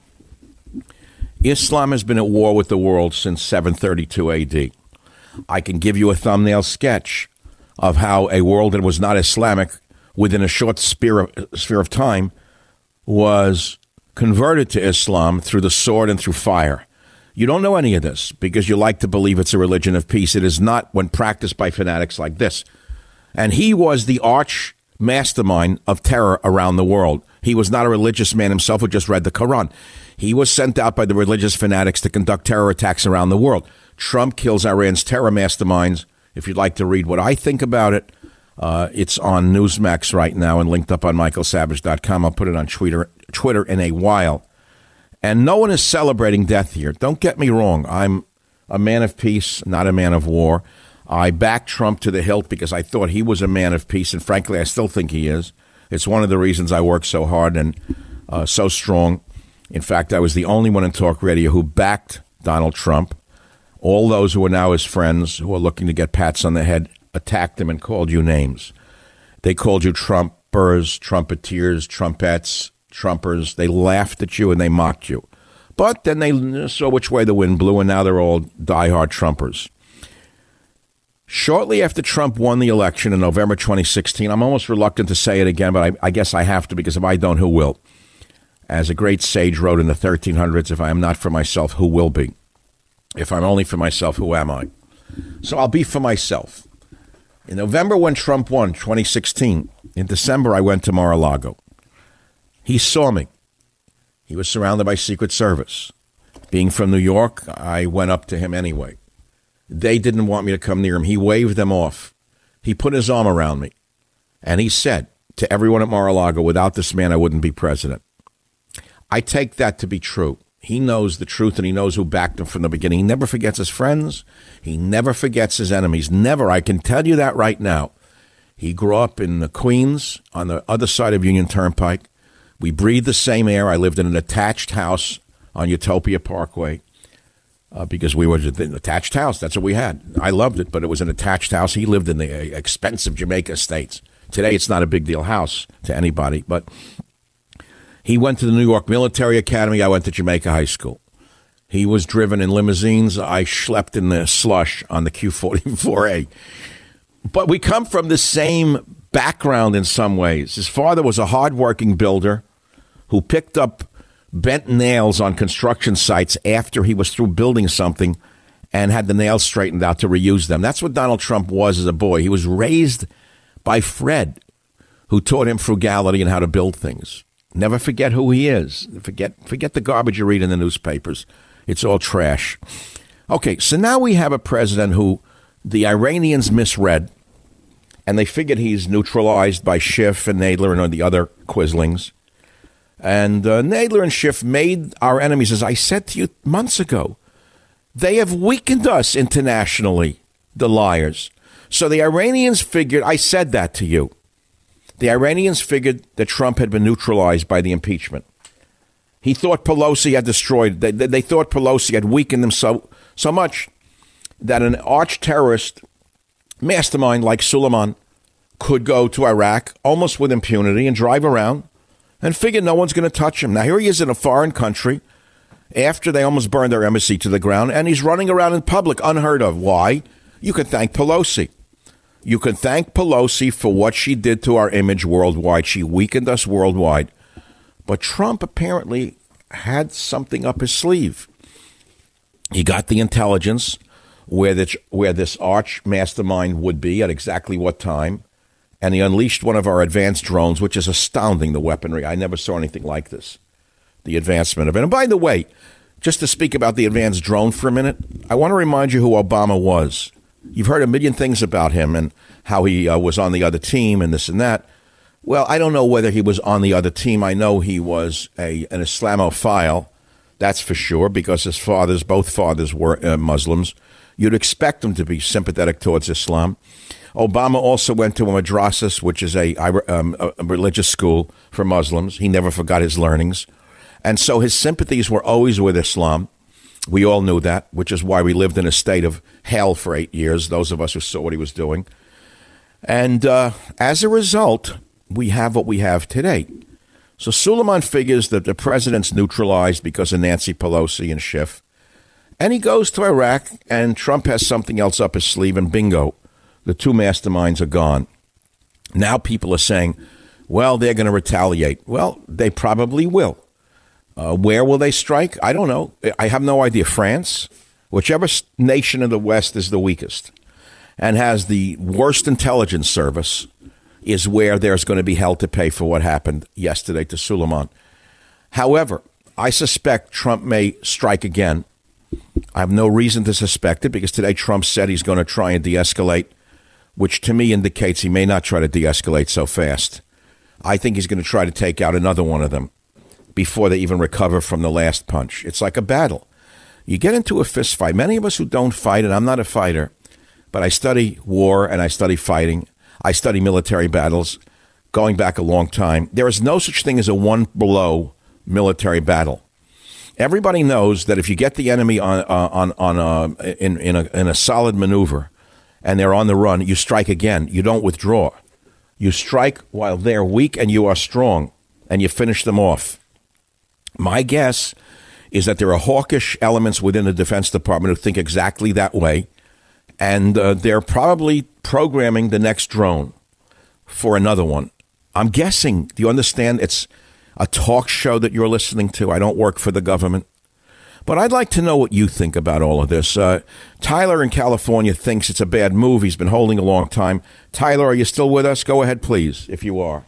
Islam has been at war with the world since 732 AD. I can give you a thumbnail sketch of how a world that was not Islamic within a short sphere of, sphere of time was converted to Islam through the sword and through fire. You don't know any of this because you like to believe it's a religion of peace. It is not when practiced by fanatics like this. And he was the arch mastermind of terror around the world. He was not a religious man himself who just read the Quran. He was sent out by the religious fanatics to conduct terror attacks around the world. Trump kills Iran's terror masterminds. If you'd like to read what I think about it, uh, it's on Newsmax right now and linked up on michaelsavage.com. I'll put it on Twitter, Twitter in a while. And no one is celebrating death here. Don't get me wrong. I'm a man of peace, not a man of war. I backed Trump to the hilt because I thought he was a man of peace, and frankly, I still think he is. It's one of the reasons I work so hard and uh, so strong. In fact, I was the only one in talk radio who backed Donald Trump. All those who are now his friends, who are looking to get pats on the head, attacked him and called you names. They called you Trumpers, trumpeteers, trumpets, Trumpers. They laughed at you and they mocked you. But then they saw which way the wind blew, and now they're all diehard Trumpers. Shortly after Trump won the election in November 2016, I'm almost reluctant to say it again, but I, I, guess I have to because if I don't, who will? As a great sage wrote in the 1300s, if I am not for myself, who will be? If I'm only for myself, who am I? So I'll be for myself. In November, when Trump won 2016, in December, I went to Mar a Lago. He saw me. He was surrounded by Secret Service. Being from New York, I went up to him anyway. They didn't want me to come near him. He waved them off. He put his arm around me. And he said to everyone at Mar a Lago, without this man, I wouldn't be president. I take that to be true. He knows the truth and he knows who backed him from the beginning. He never forgets his friends. He never forgets his enemies. Never. I can tell you that right now. He grew up in the Queens on the other side of Union Turnpike. We breathed the same air. I lived in an attached house on Utopia Parkway uh, because we were in an attached house. That's what we had. I loved it, but it was an attached house. He lived in the uh, expensive Jamaica Estates. Today, it's not a big deal house to anybody, but he went to the New York Military Academy. I went to Jamaica High School. He was driven in limousines. I slept in the slush on the Q44A. But we come from the same background in some ways. His father was a hardworking builder who picked up bent nails on construction sites after he was through building something and had the nails straightened out to reuse them. That's what Donald Trump was as a boy. He was raised by Fred, who taught him frugality and how to build things. Never forget who he is. Forget forget the garbage you read in the newspapers. It's all trash. Okay, so now we have a president who the Iranians misread, and they figured he's neutralized by Schiff and Nadler and the other quislings. And uh, Nadler and Schiff made our enemies, as I said to you months ago. They have weakened us internationally, the liars. So the Iranians figured, I said that to you. The Iranians figured that Trump had been neutralized by the impeachment. He thought Pelosi had destroyed, they, they thought Pelosi had weakened them so, so much that an arch terrorist mastermind like Suleiman could go to Iraq almost with impunity and drive around and figure no one's going to touch him. Now, here he is in a foreign country after they almost burned their embassy to the ground, and he's running around in public unheard of. Why? You can thank Pelosi. You can thank Pelosi for what she did to our image worldwide. She weakened us worldwide. But Trump apparently had something up his sleeve. He got the intelligence where, the, where this arch mastermind would be at exactly what time and he unleashed one of our advanced drones, which is astounding, the weaponry. I never saw anything like this, the advancement of it. And by the way, just to speak about the advanced drone for a minute, I want to remind you who Obama was. You've heard a million things about him and how he uh, was on the other team and this and that. Well, I don't know whether he was on the other team. I know he was a an Islamophile, that's for sure, because his fathers, both fathers, were uh, Muslims. You'd expect him to be sympathetic towards Islam. Obama also went to a madrasas, which is a, um, a religious school for Muslims. He never forgot his learnings. And so his sympathies were always with Islam. We all knew that, which is why we lived in a state of hell for eight years, those of us who saw what he was doing. And uh, as a result, we have what we have today. So Suleiman figures that the president's neutralized because of Nancy Pelosi and Schiff. And he goes to Iraq, and Trump has something else up his sleeve, and bingo, the two masterminds are gone. Now people are saying, well, they're going to retaliate. Well, they probably will. Uh, where will they strike? I don't know. I have no idea. France, whichever nation in the West is the weakest and has the worst intelligence service, is where there's going to be hell to pay for what happened yesterday to Suleiman. However, I suspect Trump may strike again. I have no reason to suspect it because today Trump said he's going to try and de escalate, which to me indicates he may not try to de escalate so fast. I think he's going to try to take out another one of them before they even recover from the last punch. It's like a battle. You get into a fist fight. Many of us who don't fight, and I'm not a fighter, but I study war and I study fighting. I study military battles going back a long time. There is no such thing as a one blow military battle. Everybody knows that if you get the enemy on uh, on on a, uh, in in a, in a solid maneuver, and they're on the run, you strike again. You don't withdraw. You strike while they're weak and you are strong, and you finish them off. My guess is that there are hawkish elements within the Defense Department who think exactly that way, and uh, they're probably programming the next drone for another one. I'm guessing. Do you understand? It's a talk show that you're listening to. I don't work for the government. But I'd like to know what you think about all of this. Uh, Tyler in California thinks it's a bad move. He's been holding a long time. Tyler, are you still with us? Go ahead, please, if you are.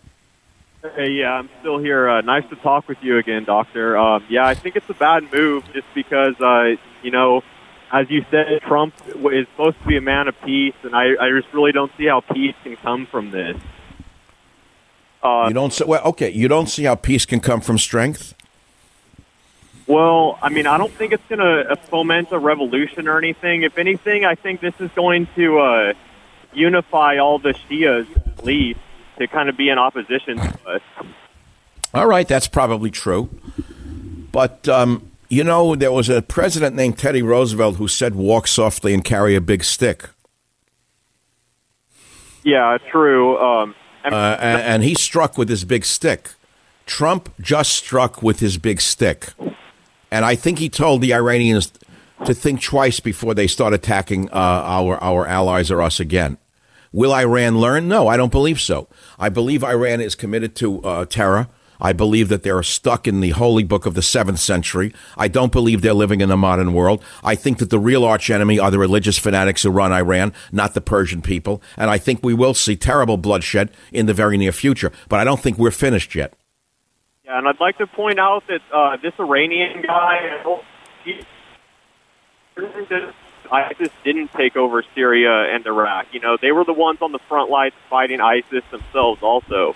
Hey, yeah, I'm still here. Uh, nice to talk with you again, Doctor. Um, yeah, I think it's a bad move just because, uh, you know, as you said, Trump is supposed to be a man of peace, and I, I just really don't see how peace can come from this. Uh, you don't see, well, okay. You don't see how peace can come from strength. Well, I mean, I don't think it's going to uh, foment a revolution or anything. If anything, I think this is going to uh, unify all the Shias, at least, to kind of be in opposition to us. All right, that's probably true. But um, you know, there was a president named Teddy Roosevelt who said, walk softly and carry a big stick. Yeah, true. Um, uh, and, and he struck with his big stick. Trump just struck with his big stick. And I think he told the Iranians to think twice before they start attacking uh, our, our allies or us again. Will Iran learn? No, I don't believe so. I believe Iran is committed to uh, terror. I believe that they're stuck in the holy book of the seventh century. I don't believe they're living in the modern world. I think that the real archenemy are the religious fanatics who run Iran, not the Persian people. And I think we will see terrible bloodshed in the very near future. But I don't think we're finished yet. Yeah, and I'd like to point out that uh, this Iranian guy, he, ISIS didn't take over Syria and Iraq. You know, they were the ones on the front lines fighting ISIS themselves also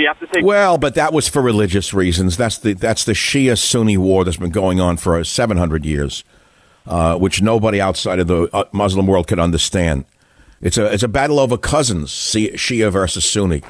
you have to take. Well, but that was for religious reasons. That's the that's the Shia Sunni war that's been going on for seven hundred years, uh, which nobody outside of the uh, Muslim world could understand. It's a it's a battle over cousins, Shia versus Sunni.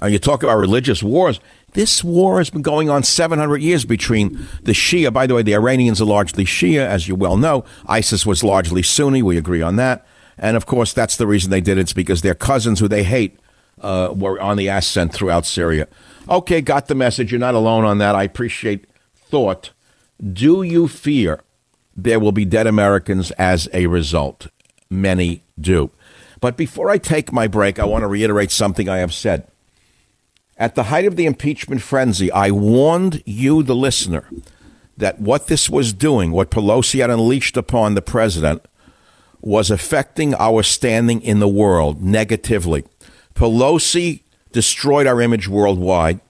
Uh, you talk about religious wars. This war has been going on 700 years between the Shia. By the way, the Iranians are largely Shia, as you well know. ISIS was largely Sunni. We agree on that. And of course, that's the reason they did it. It's because their cousins, who they hate, uh, were on the ascent throughout Syria. Okay, got the message. You're not alone on that. I appreciate thought. Do you fear there will be dead Americans as a result? Many do. But before I take my break, I want to reiterate something I have said. At the height of the impeachment frenzy, I warned you, the listener, that what this was doing, what Pelosi had unleashed upon the president, was affecting our standing in the world negatively. Pelosi destroyed our image worldwide.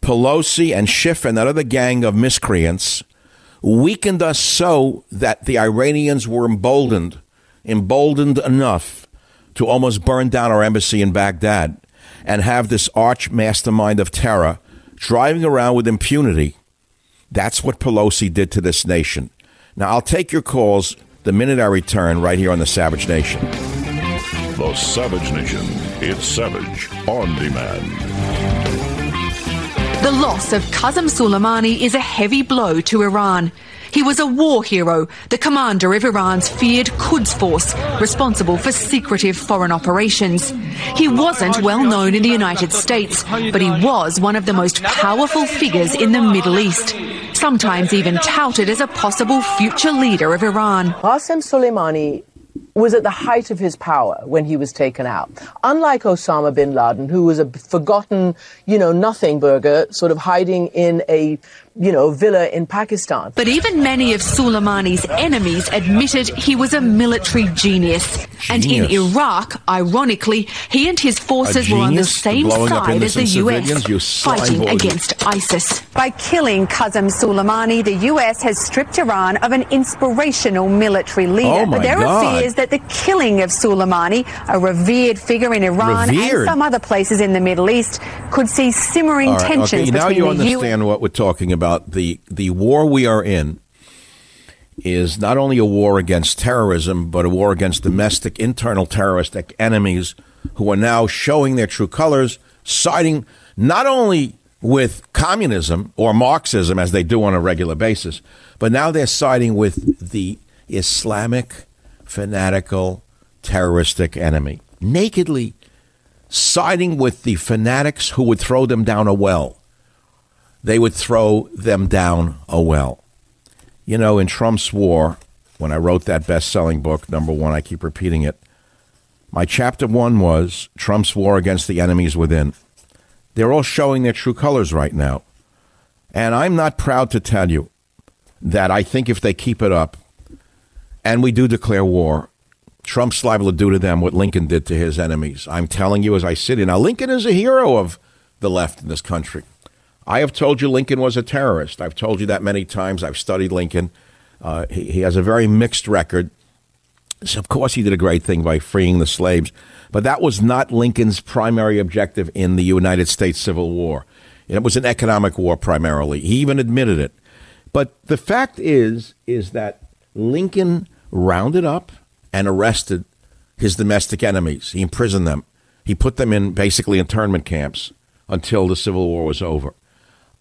Pelosi and Schiff and that other gang of miscreants weakened us so that the Iranians were emboldened, emboldened enough to almost burn down our embassy in Baghdad and have this arch mastermind of terror driving around with impunity. That's what Pelosi did to this nation. Now, I'll take your calls the minute I return right here on the Savage Nation. The Savage Nation. It's Savage on demand. The loss of Qasem Soleimani is a heavy blow to Iran. He was a war hero, the commander of Iran's feared Quds Force, responsible for secretive foreign operations. He wasn't well known in the United States, but he was one of the most powerful figures in the Middle East, sometimes even touted as a possible future leader of Iran. Qasem Soleimani was at the height of his power when he was taken out. Unlike Osama bin Laden, who was a forgotten, you know, nothing burger, sort of hiding in a you know, villa in Pakistan. But even many of Soleimani's enemies admitted he was a military genius. And in Iraq, ironically, he and his forces were on the same side as the US, civilians? You slime fighting ball, against ISIS. By killing Qasem Soleimani, the U.S. has stripped Iran of an inspirational military leader. Oh, my but there God. are fears that the killing of Soleimani, a revered figure in Iran Revered? and some other places in the Middle East, could see simmering All right, tensions okay, now you the U.S. understand what we're talking about. The the war we are in is not only a war against terrorism, but a war against domestic, internal terroristic enemies who are now showing their true colors, siding not only with communism or Marxism as they do on a regular basis, but now they're siding with the Islamic, fanatical, terroristic enemy. Nakedly siding with the fanatics who would throw them down a well. They would throw them down a well. You know, in Trump's war, when I wrote that best selling book, number one, I keep repeating it, my chapter one was Trump's war against the enemies within. They're all showing their true colors right now. And I'm not proud to tell you that I think if they keep it up and we do declare war, Trump's liable to do to them what Lincoln did to his enemies. I'm telling you as I sit here. Now, Lincoln is a hero of the left in this country. I have told you Lincoln was a terrorist. I've told you that many times. I've studied Lincoln. Uh, he, he has a very mixed record. So of course, he did a great thing by freeing the slaves, but that was not Lincoln's primary objective in the United States Civil War. It was an economic war primarily. He even admitted it. But the fact is, is that Lincoln rounded up and arrested his domestic enemies. He imprisoned them. He put them in basically internment camps until the Civil War was over.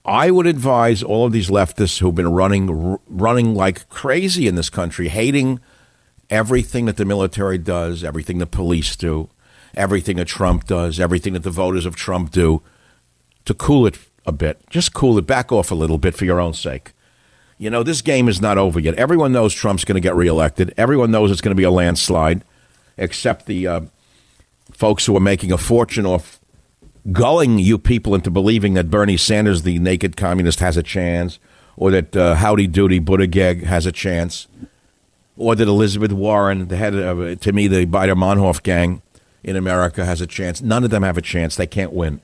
I would advise all of these leftists who've been running running like crazy in this country, hating everything that the military does, everything the police do, everything that Trump does, everything that the voters of Trump do, to cool it a bit. Just cool it, back off a little bit for your own sake. You know, this game is not over yet. Everyone knows Trump's going to get reelected. Everyone knows it's going to be a landslide, except the uh, folks who are making a fortune off gulling you people into believing that Bernie Sanders, the naked communist, has a chance, or that uh, Howdy Doody Buttigieg has a chance, or that Elizabeth Warren, the head of, uh, to me, the Biden Monhoff gang in America, has a chance. None of them have a chance. They can't win.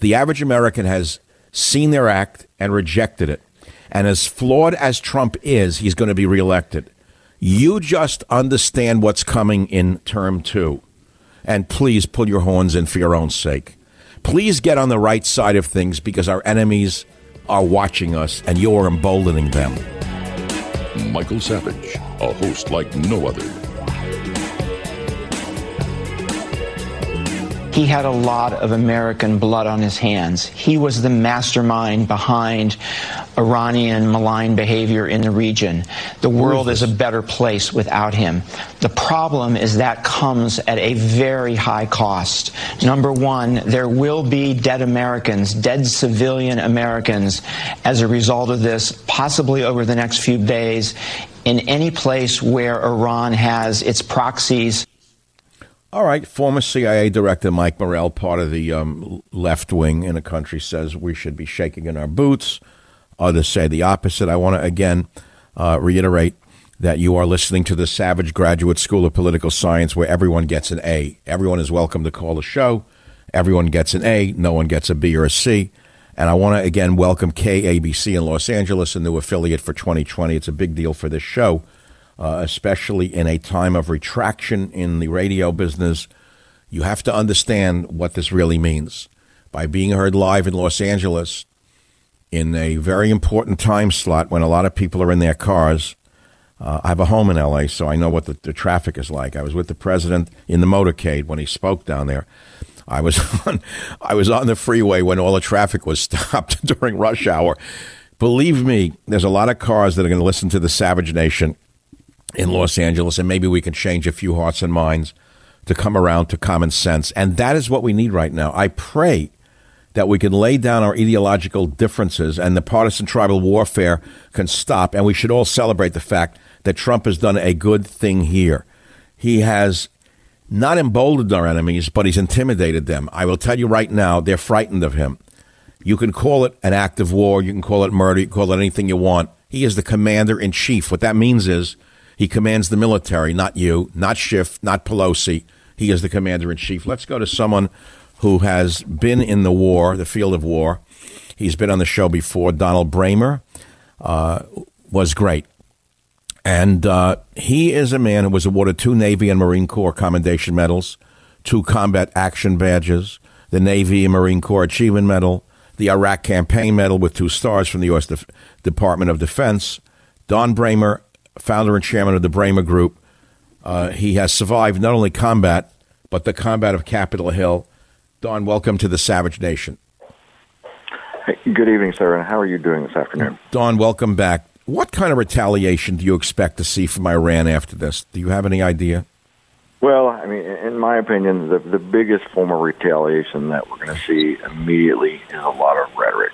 The average American has seen their act and rejected it. And as flawed as Trump is, he's going to be reelected. You just understand what's coming in term two. And please pull your horns in for your own sake. Please get on the right side of things because our enemies are watching us and you're emboldening them. Michael Savage, a host like no other. He had a lot of American blood on his hands. He was the mastermind behind Iranian malign behavior in the region. The world is a better place without him. The problem is that comes at a very high cost. Number one, there will be dead Americans, dead civilian Americans as a result of this, possibly over the next few days, in any place where Iran has its proxies. All right, former CIA Director Mike Morell, part of the um, left wing in the country, says we should be shaking in our boots. Others say the opposite. I want to again uh, reiterate that you are listening to the Savage Graduate School of Political Science, where everyone gets an A. Everyone is welcome to call the show. Everyone gets an A. No one gets a B or a C. And I want to again welcome KABC in Los Angeles, a new affiliate for 2020. It's a big deal for this show uh, especially in a time of retraction in the radio business. You have to understand what this really means. By being heard live in Los Angeles in a very important time slot when a lot of people are in their cars, uh, I have a home in LA, so I know what the, the traffic is like. I was with the president in the motorcade when he spoke down there. I was (laughs) on, I was on the freeway when all the traffic was (laughs) stopped during rush hour. Believe me, there's a lot of cars that are going to listen to the Savage Nation in Los Angeles, and maybe we can change a few hearts and minds to come around to common sense. And that is what we need right now. I pray that we can lay down our ideological differences and the partisan tribal warfare can stop. And we should all celebrate the fact that Trump has done a good thing here. He has not emboldened our enemies, but he's intimidated them. I will tell you right now, they're frightened of him. You can call it an act of war, you can call it murder, you can call it anything you want. He is the commander in chief. What that means is he commands the military, not you, not Schiff, not Pelosi. He is the commander in chief. Let's go to someone who has been in the war, the field of war. He's been on the show before. Donald Bramer uh, was great. And uh, he is a man who was awarded two Navy and Marine Corps Commendation Medals, two Combat Action Badges, the Navy and Marine Corps Achievement Medal, the Iraq Campaign Medal with two stars from the U.S. Def- Department of Defense. Don Bramer, founder and chairman of the Bramer Group, uh, he has survived not only combat, but the combat of Capitol Hill. Don, welcome to the Savage Nation. Hey, good evening, sir, and how are you doing this afternoon? Don, welcome back. What kind of retaliation do you expect to see from Iran after this? Do you have any idea? Well, I mean, in my opinion, the the biggest form of retaliation that we're going to see immediately is a lot of rhetoric.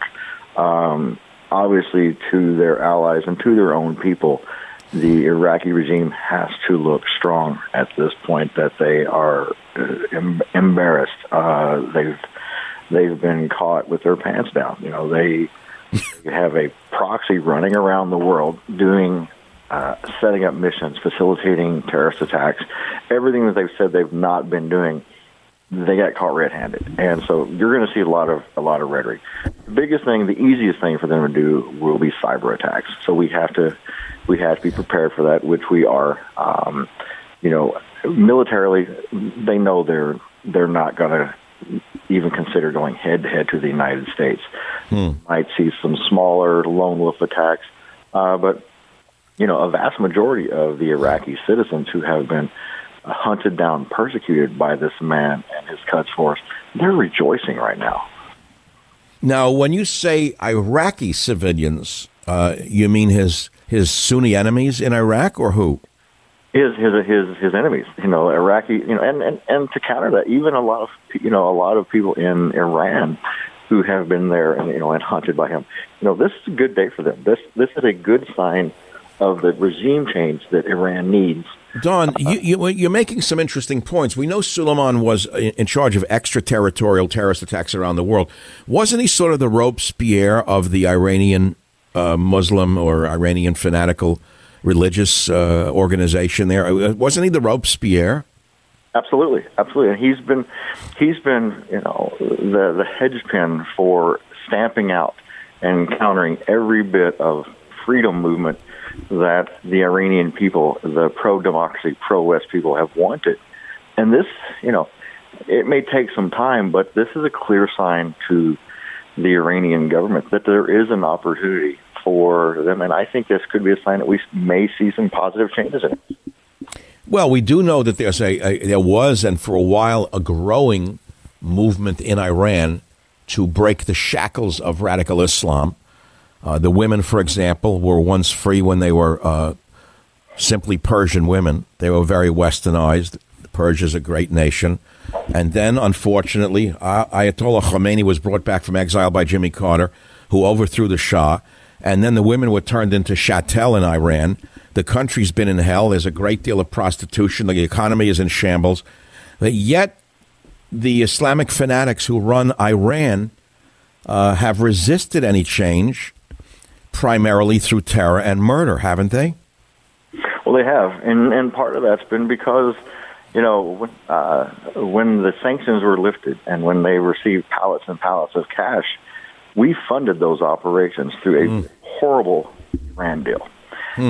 Um, obviously, to their allies and to their own people, the Iraqi regime has to look strong at this point. That they are uh, em- embarrassed. Uh, they've they've been caught with their pants down. You know, they have a proxy running around the world doing uh, setting up missions, facilitating terrorist attacks, everything that they've said they've not been doing, they got caught red-handed, and so you're going to see a lot of a lot of rhetoric. The biggest thing, the easiest thing for them to do will be cyber attacks. So we have to we have to be prepared for that, which we are. Um, you know, militarily, they know they're they're not going to even consider going head to head to the United States. Hmm. Might see some smaller lone wolf attacks, uh, but you know, a vast majority of the Iraqi citizens who have been hunted down, persecuted by this man and his Quds force, they're rejoicing right now. Now, when you say Iraqi civilians, uh, you mean his his Sunni enemies in Iraq, or who? his his his his enemies. You know, Iraqi. You know, and and and to counter that, even a lot of you know a lot of people in Iran who have been there and you know and hunted by him. You know, this is a good day for them. This this is a good sign of the regime change that Iran needs. Don, you, you, you're making some interesting points. We know Suleiman was in in charge of extraterritorial terrorist attacks around the world. Wasn't he sort of the Robespierre of the Iranian uh, Muslim or Iranian fanatical religious uh, organization there? Uh, Wasn't he the Robespierre? Absolutely, absolutely. And he's been he's been you know the the hedge pin for stamping out and countering every bit of freedom movement that the Iranian people, the pro democracy, pro West people have wanted. And this, you know, it may take some time, but this is a clear sign to the Iranian government that there is an opportunity for them. And I think this could be a sign that we may see some positive changes in it. Well, we do know that there's a, a there was and for a while a growing movement in Iran to break the shackles of radical Islam. Uh, the women, for example, were once free when they were uh, simply Persian women. They were very westernized. Persia is a great nation. And then, unfortunately, Ayatollah Khomeini was brought back from exile by Jimmy Carter, who overthrew the Shah. And then the women were turned into chattel in Iran. The country's been in hell. There's a great deal of prostitution. The economy is in shambles. But yet, the Islamic fanatics who run Iran uh, have resisted any change primarily through terror and murder, haven't they? Well, they have, and and part of that's been because, you know, uh, when the sanctions were lifted and when they received pallets and pallets of cash, we funded those operations through a horrible Iran deal.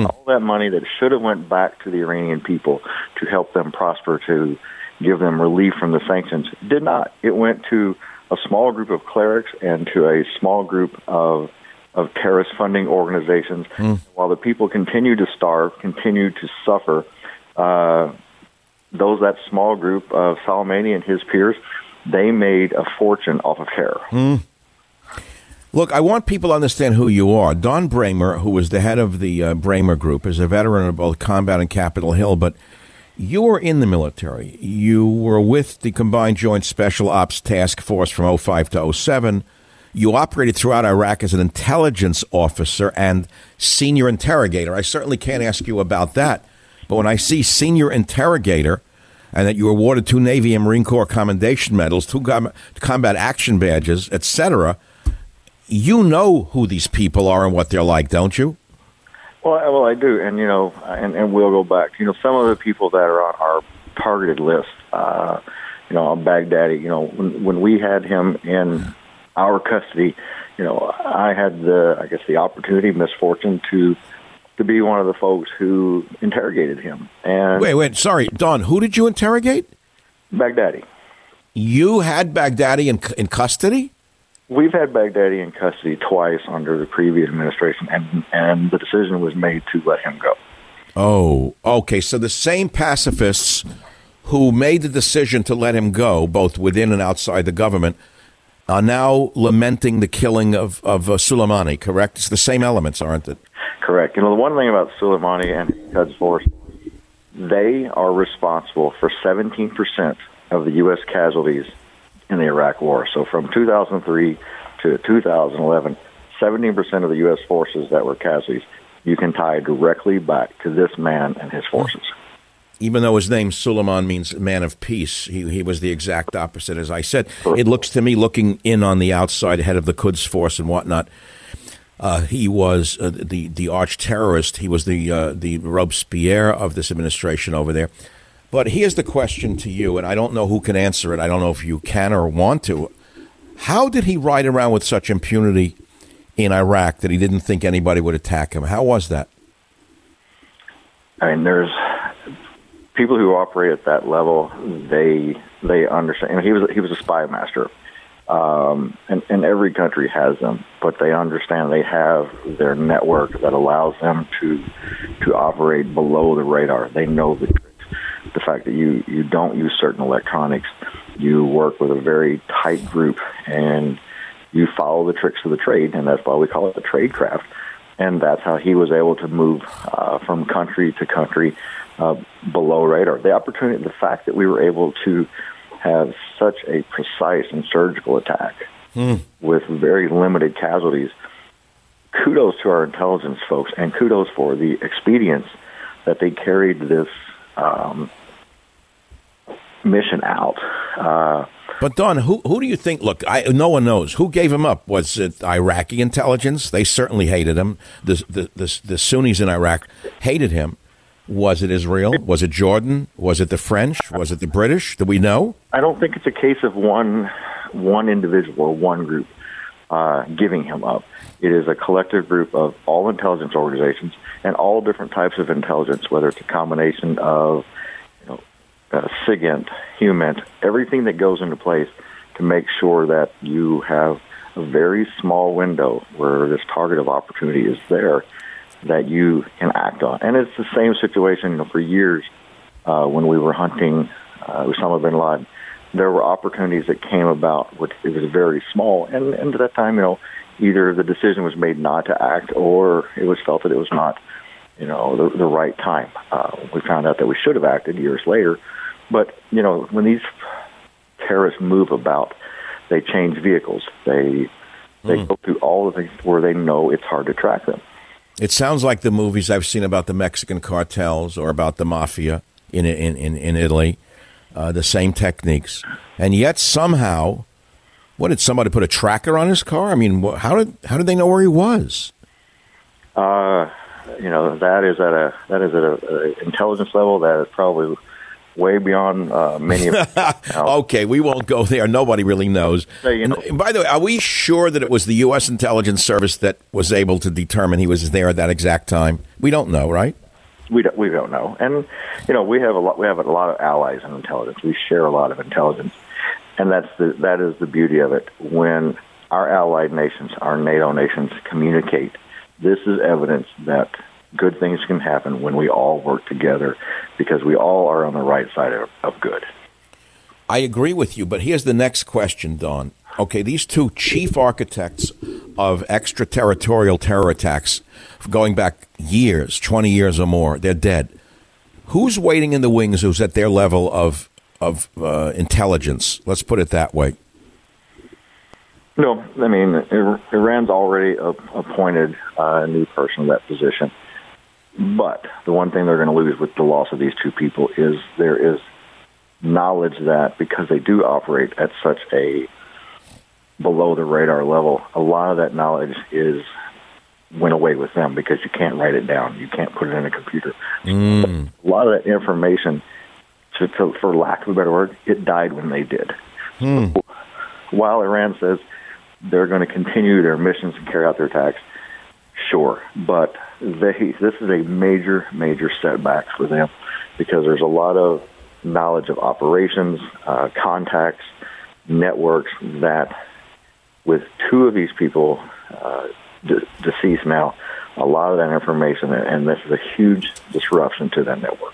All that money that should have went back to the Iranian people to help them prosper, to give them relief from the sanctions, did not. It went to a small group of clerics and to a small group of of terrorist funding organizations. While the people continue to starve, continue to suffer, uh, those that small group of Soleimani and his peers, they made a fortune off of terror. Hmm. Look, I want people to understand who you are. Don Bramer, who was the head of the uh, Bramer Group, is a veteran of both combat and Capitol Hill, but you were in the military. You were with the Combined Joint Special Ops Task Force from 05 to 07. You operated throughout Iraq as an intelligence officer and senior interrogator. I certainly can't ask you about that, but when I see senior interrogator and that you awarded two Navy and Marine Corps commendation medals, two combat action badges, etc., you know who these people are and what they're like, don't you? Well, I- well, I do, and you know, and, and we'll go back. You know, some of the people that are on our targeted list. Uh, you know, on Baghdadi. You know, when, when we had him in our custody, you know, I had the, I guess, the opportunity, misfortune to to be one of the folks who interrogated him. And Wait, wait, sorry, Don. Who did you interrogate? Baghdadi. You had Baghdadi in in custody. We've had Baghdadi in custody twice under the previous administration, and and the decision was made to let him go. Oh, okay. So the same pacifists who made the decision to let him go, both within and outside the government, are now lamenting the killing of of uh, Soleimani. Correct? It's the same elements, aren't it? Correct. You know, the one thing about Soleimani and his Quds Force, they are responsible for 17% of the U.S. casualties in the Iraq War. So from 2003 to 2011, 17% of the U.S. forces that were casualties, you can tie directly back to this man and his forces. Even though his name Suleiman means man of peace, he, he was the exact opposite. As I said, it looks to me, looking in on the outside, head of the Quds Force and whatnot, uh, he was uh, the the arch terrorist. He was the uh, the Robespierre of this administration over there. But here's the question to you, and I don't know who can answer it. I don't know if you can or want to. How did he ride around with such impunity in Iraq that he didn't think anybody would attack him? How was that? I mean, there's people who operate at that level. They they understand. And he was he was a spy master, um, and and every country has them, but they understand they have their network that allows them to to operate below the radar. They know the. The fact that you you don't use certain electronics, you work with a very tight group, and you follow the tricks of the trade, and that's why we call it the trade craft. And that's how he was able to move uh, from country to country uh, below radar. The opportunity, the fact that we were able to have such a precise and surgical attack Hmm. with very limited casualties. Kudos to our intelligence folks, and kudos for the expedience that they carried this um, mission out. Uh, But Don, who who do you think? Look, I, no one knows who gave him up. Was it Iraqi intelligence? They certainly hated him. The the the, the Sunnis in Iraq hated him. Was it Israel? Was it Jordan? Was it the French? Was it the British? Do we know? I don't think it's a case of one one individual or one group uh, giving him up. It is a collective group of all intelligence organizations and all different types of intelligence, whether it's a combination of uh, SIGINT, HUMINT, everything that goes into place to make sure that you have a very small window where this target of opportunity is there that you can act on. And it's the same situation you know, for years uh, when we were hunting uh, Osama bin Laden. There were opportunities that came about, which it was very small, and, and at that time, you know, either the decision was made not to act, or it was felt that it was not, you know, the, the right time. Uh, we found out that we should have acted years later, but you know, when these terrorists move about, they change vehicles. They they go through all the things where they know it's hard to track them. It sounds like the movies I've seen about the Mexican cartels or about the mafia in in in, in Italy. Uh, the same techniques, and yet somehow, what did somebody put a tracker on his car? I mean, wh- how did how did they know where he was? Uh, you know, that is at a that is at a, a intelligence level that is probably way beyond uh, many of. (laughs) okay, we won't go there. Nobody really knows. Say, you And by the way, are we sure that it was the U.S. intelligence service that was able to determine he was there at that exact time? We don't know, right? We don't, we don't know, and you know we have a lot we have a lot of allies in intelligence. We share a lot of intelligence, and that's the that is the beauty of it. When our allied nations, our NATO nations, communicate, this is evidence that good things can happen when we all work together, because we all are on the right side of, of good. I agree with you, but here's the next question, Don. Okay, these two chief architects of extraterritorial terror attacks going back years, 20 years or more, they're dead. Who's waiting in the wings who's at their level of, of uh, intelligence? Let's put it that way. No, I mean Iran's already appointed uh, a new person in that position. But the one thing they're going to lose with the loss of these two people is there is knowledge that because they do operate at such a below the radar level, a lot of that knowledge is went away with them because you can't write it down. You can't put it in a computer. Mm. A lot of that information, to, to, for lack of a better word, it died when they did. Hmm. While Iran says they're going to continue their missions and carry out their attacks, sure, but they this is a major, major setback for them because there's a lot of knowledge of operations, uh, contacts, networks that, with two of these people uh, de- deceased now, a lot of that information, and this is a huge disruption to that network.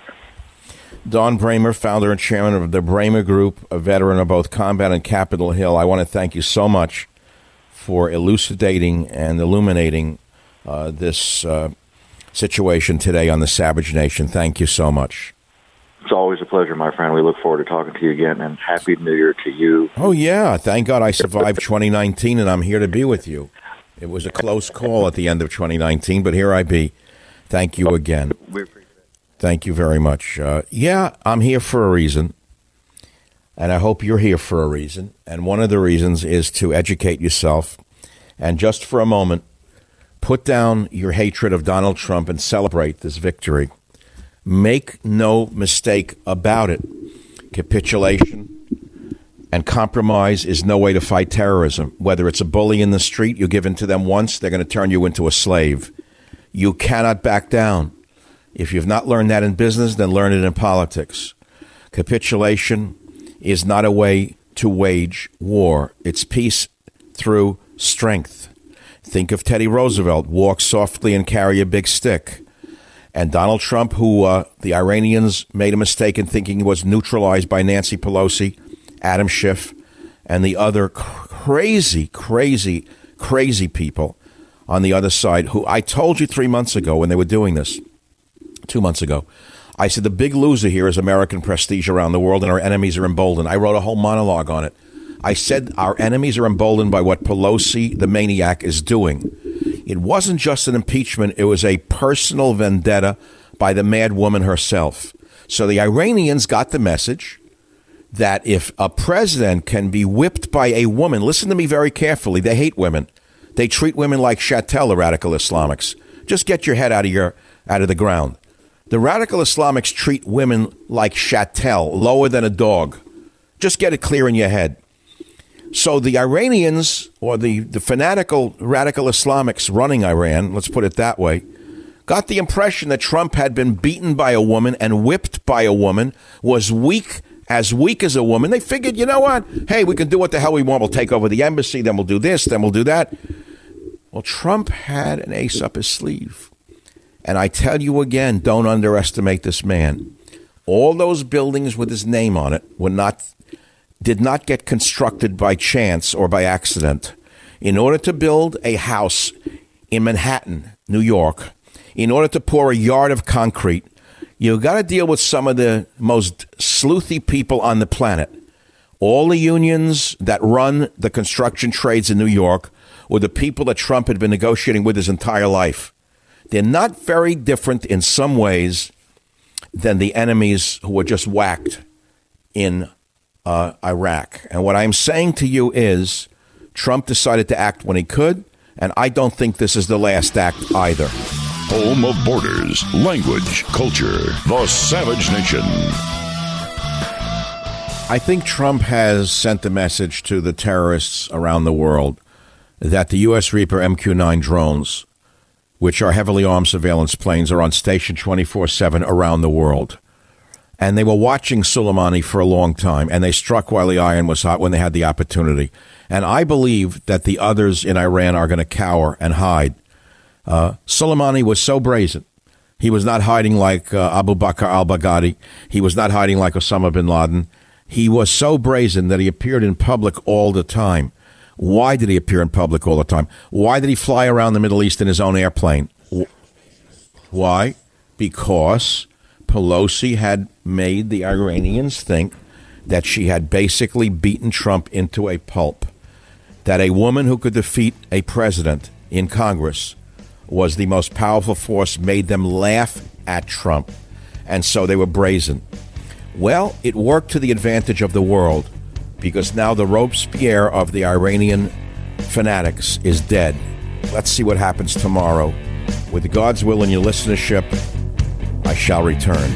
Don Bramer, founder and chairman of the Bramer Group, a veteran of both combat and Capitol Hill. I want to thank you so much for elucidating and illuminating uh, this uh, situation today on the Savage Nation. Thank you so much. It's always a pleasure, my friend. We look forward to talking to you again, and Happy New Year to you. Oh, yeah. Thank God I survived (laughs) 2019 and I'm here to be with you. It was a close call at the end of 2019, but here I be. Thank you again. Thank you very much. Uh, yeah, I'm here for a reason, and I hope you're here for a reason. And one of the reasons is to educate yourself. And just for a moment, put down your hatred of Donald Trump and celebrate this victory. Make no mistake about it. Capitulation and compromise is no way to fight terrorism. Whether it's a bully in the street, you give in to them once, they're going to turn you into a slave. You cannot back down. If you've not learned that in business, then learn it in politics. Capitulation is not a way to wage war, it's peace through strength. Think of Teddy Roosevelt walk softly and carry a big stick. And Donald Trump, who uh, the Iranians made a mistake in thinking was neutralized by Nancy Pelosi, Adam Schiff, and the other crazy, crazy, crazy people on the other side, who I told you three months ago when they were doing this, two months ago, I said the big loser here is American prestige around the world and our enemies are emboldened. I wrote a whole monologue on it. I said our enemies are emboldened by what Pelosi, the maniac, is doing. It wasn't just an impeachment, it was a personal vendetta by the mad woman herself. So the Iranians got the message that if a president can be whipped by a woman, listen to me very carefully, they hate women. They treat women like chattel, the radical Islamics. Just get your head out of your out of the ground. The radical Islamics treat women like chattel, lower than a dog. Just get it clear in your head. So the Iranians, or the, the fanatical radical Islamics running Iran, let's put it that way, got the impression that Trump had been beaten by a woman and whipped by a woman, was weak, as weak as a woman. They figured, you know what? Hey, we can do what the hell we want. We'll take over the embassy, then we'll do this, then we'll do that. Well, Trump had an ace up his sleeve. And I tell you again, don't underestimate this man. All those buildings with his name on it were not did not get constructed by chance or by accident. In order to build a house in Manhattan, New York, in order to pour a yard of concrete, you've got to deal with some of the most sleuthy people on the planet. All the unions that run the construction trades in New York were the people that Trump had been negotiating with his entire life. They're not very different in some ways than the enemies who were just whacked in uh, Iraq. And what I'm saying to you is Trump decided to act when he could, and I don't think this is the last act either. Home of borders, language, culture, the savage nation. I think Trump has sent the message to the terrorists around the world that the U.S. Reaper MQ 9 drones, which are heavily armed surveillance planes, are on station 24 7 around the world. And they were watching Soleimani for a long time, and they struck while the iron was hot when they had the opportunity. And I believe that the others in Iran are going to cower and hide. Uh, Soleimani was so brazen. He was not hiding like uh, Abu Bakr al Baghdadi. He was not hiding like Osama bin Laden. He was so brazen that he appeared in public all the time. Why did he appear in public all the time? Why did he fly around the Middle East in his own airplane? Why? Because Pelosi had made the Iranians think that she had basically beaten Trump into a pulp. That a woman who could defeat a president in Congress was the most powerful force, made them laugh at Trump. And so they were brazen. Well, it worked to the advantage of the world. because now the Robespierre of the Iranian fanatics is dead. Let's see what happens tomorrow. With God's will and your listenership, I shall return.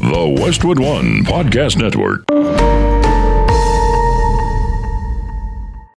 The Westwood One Podcast Network.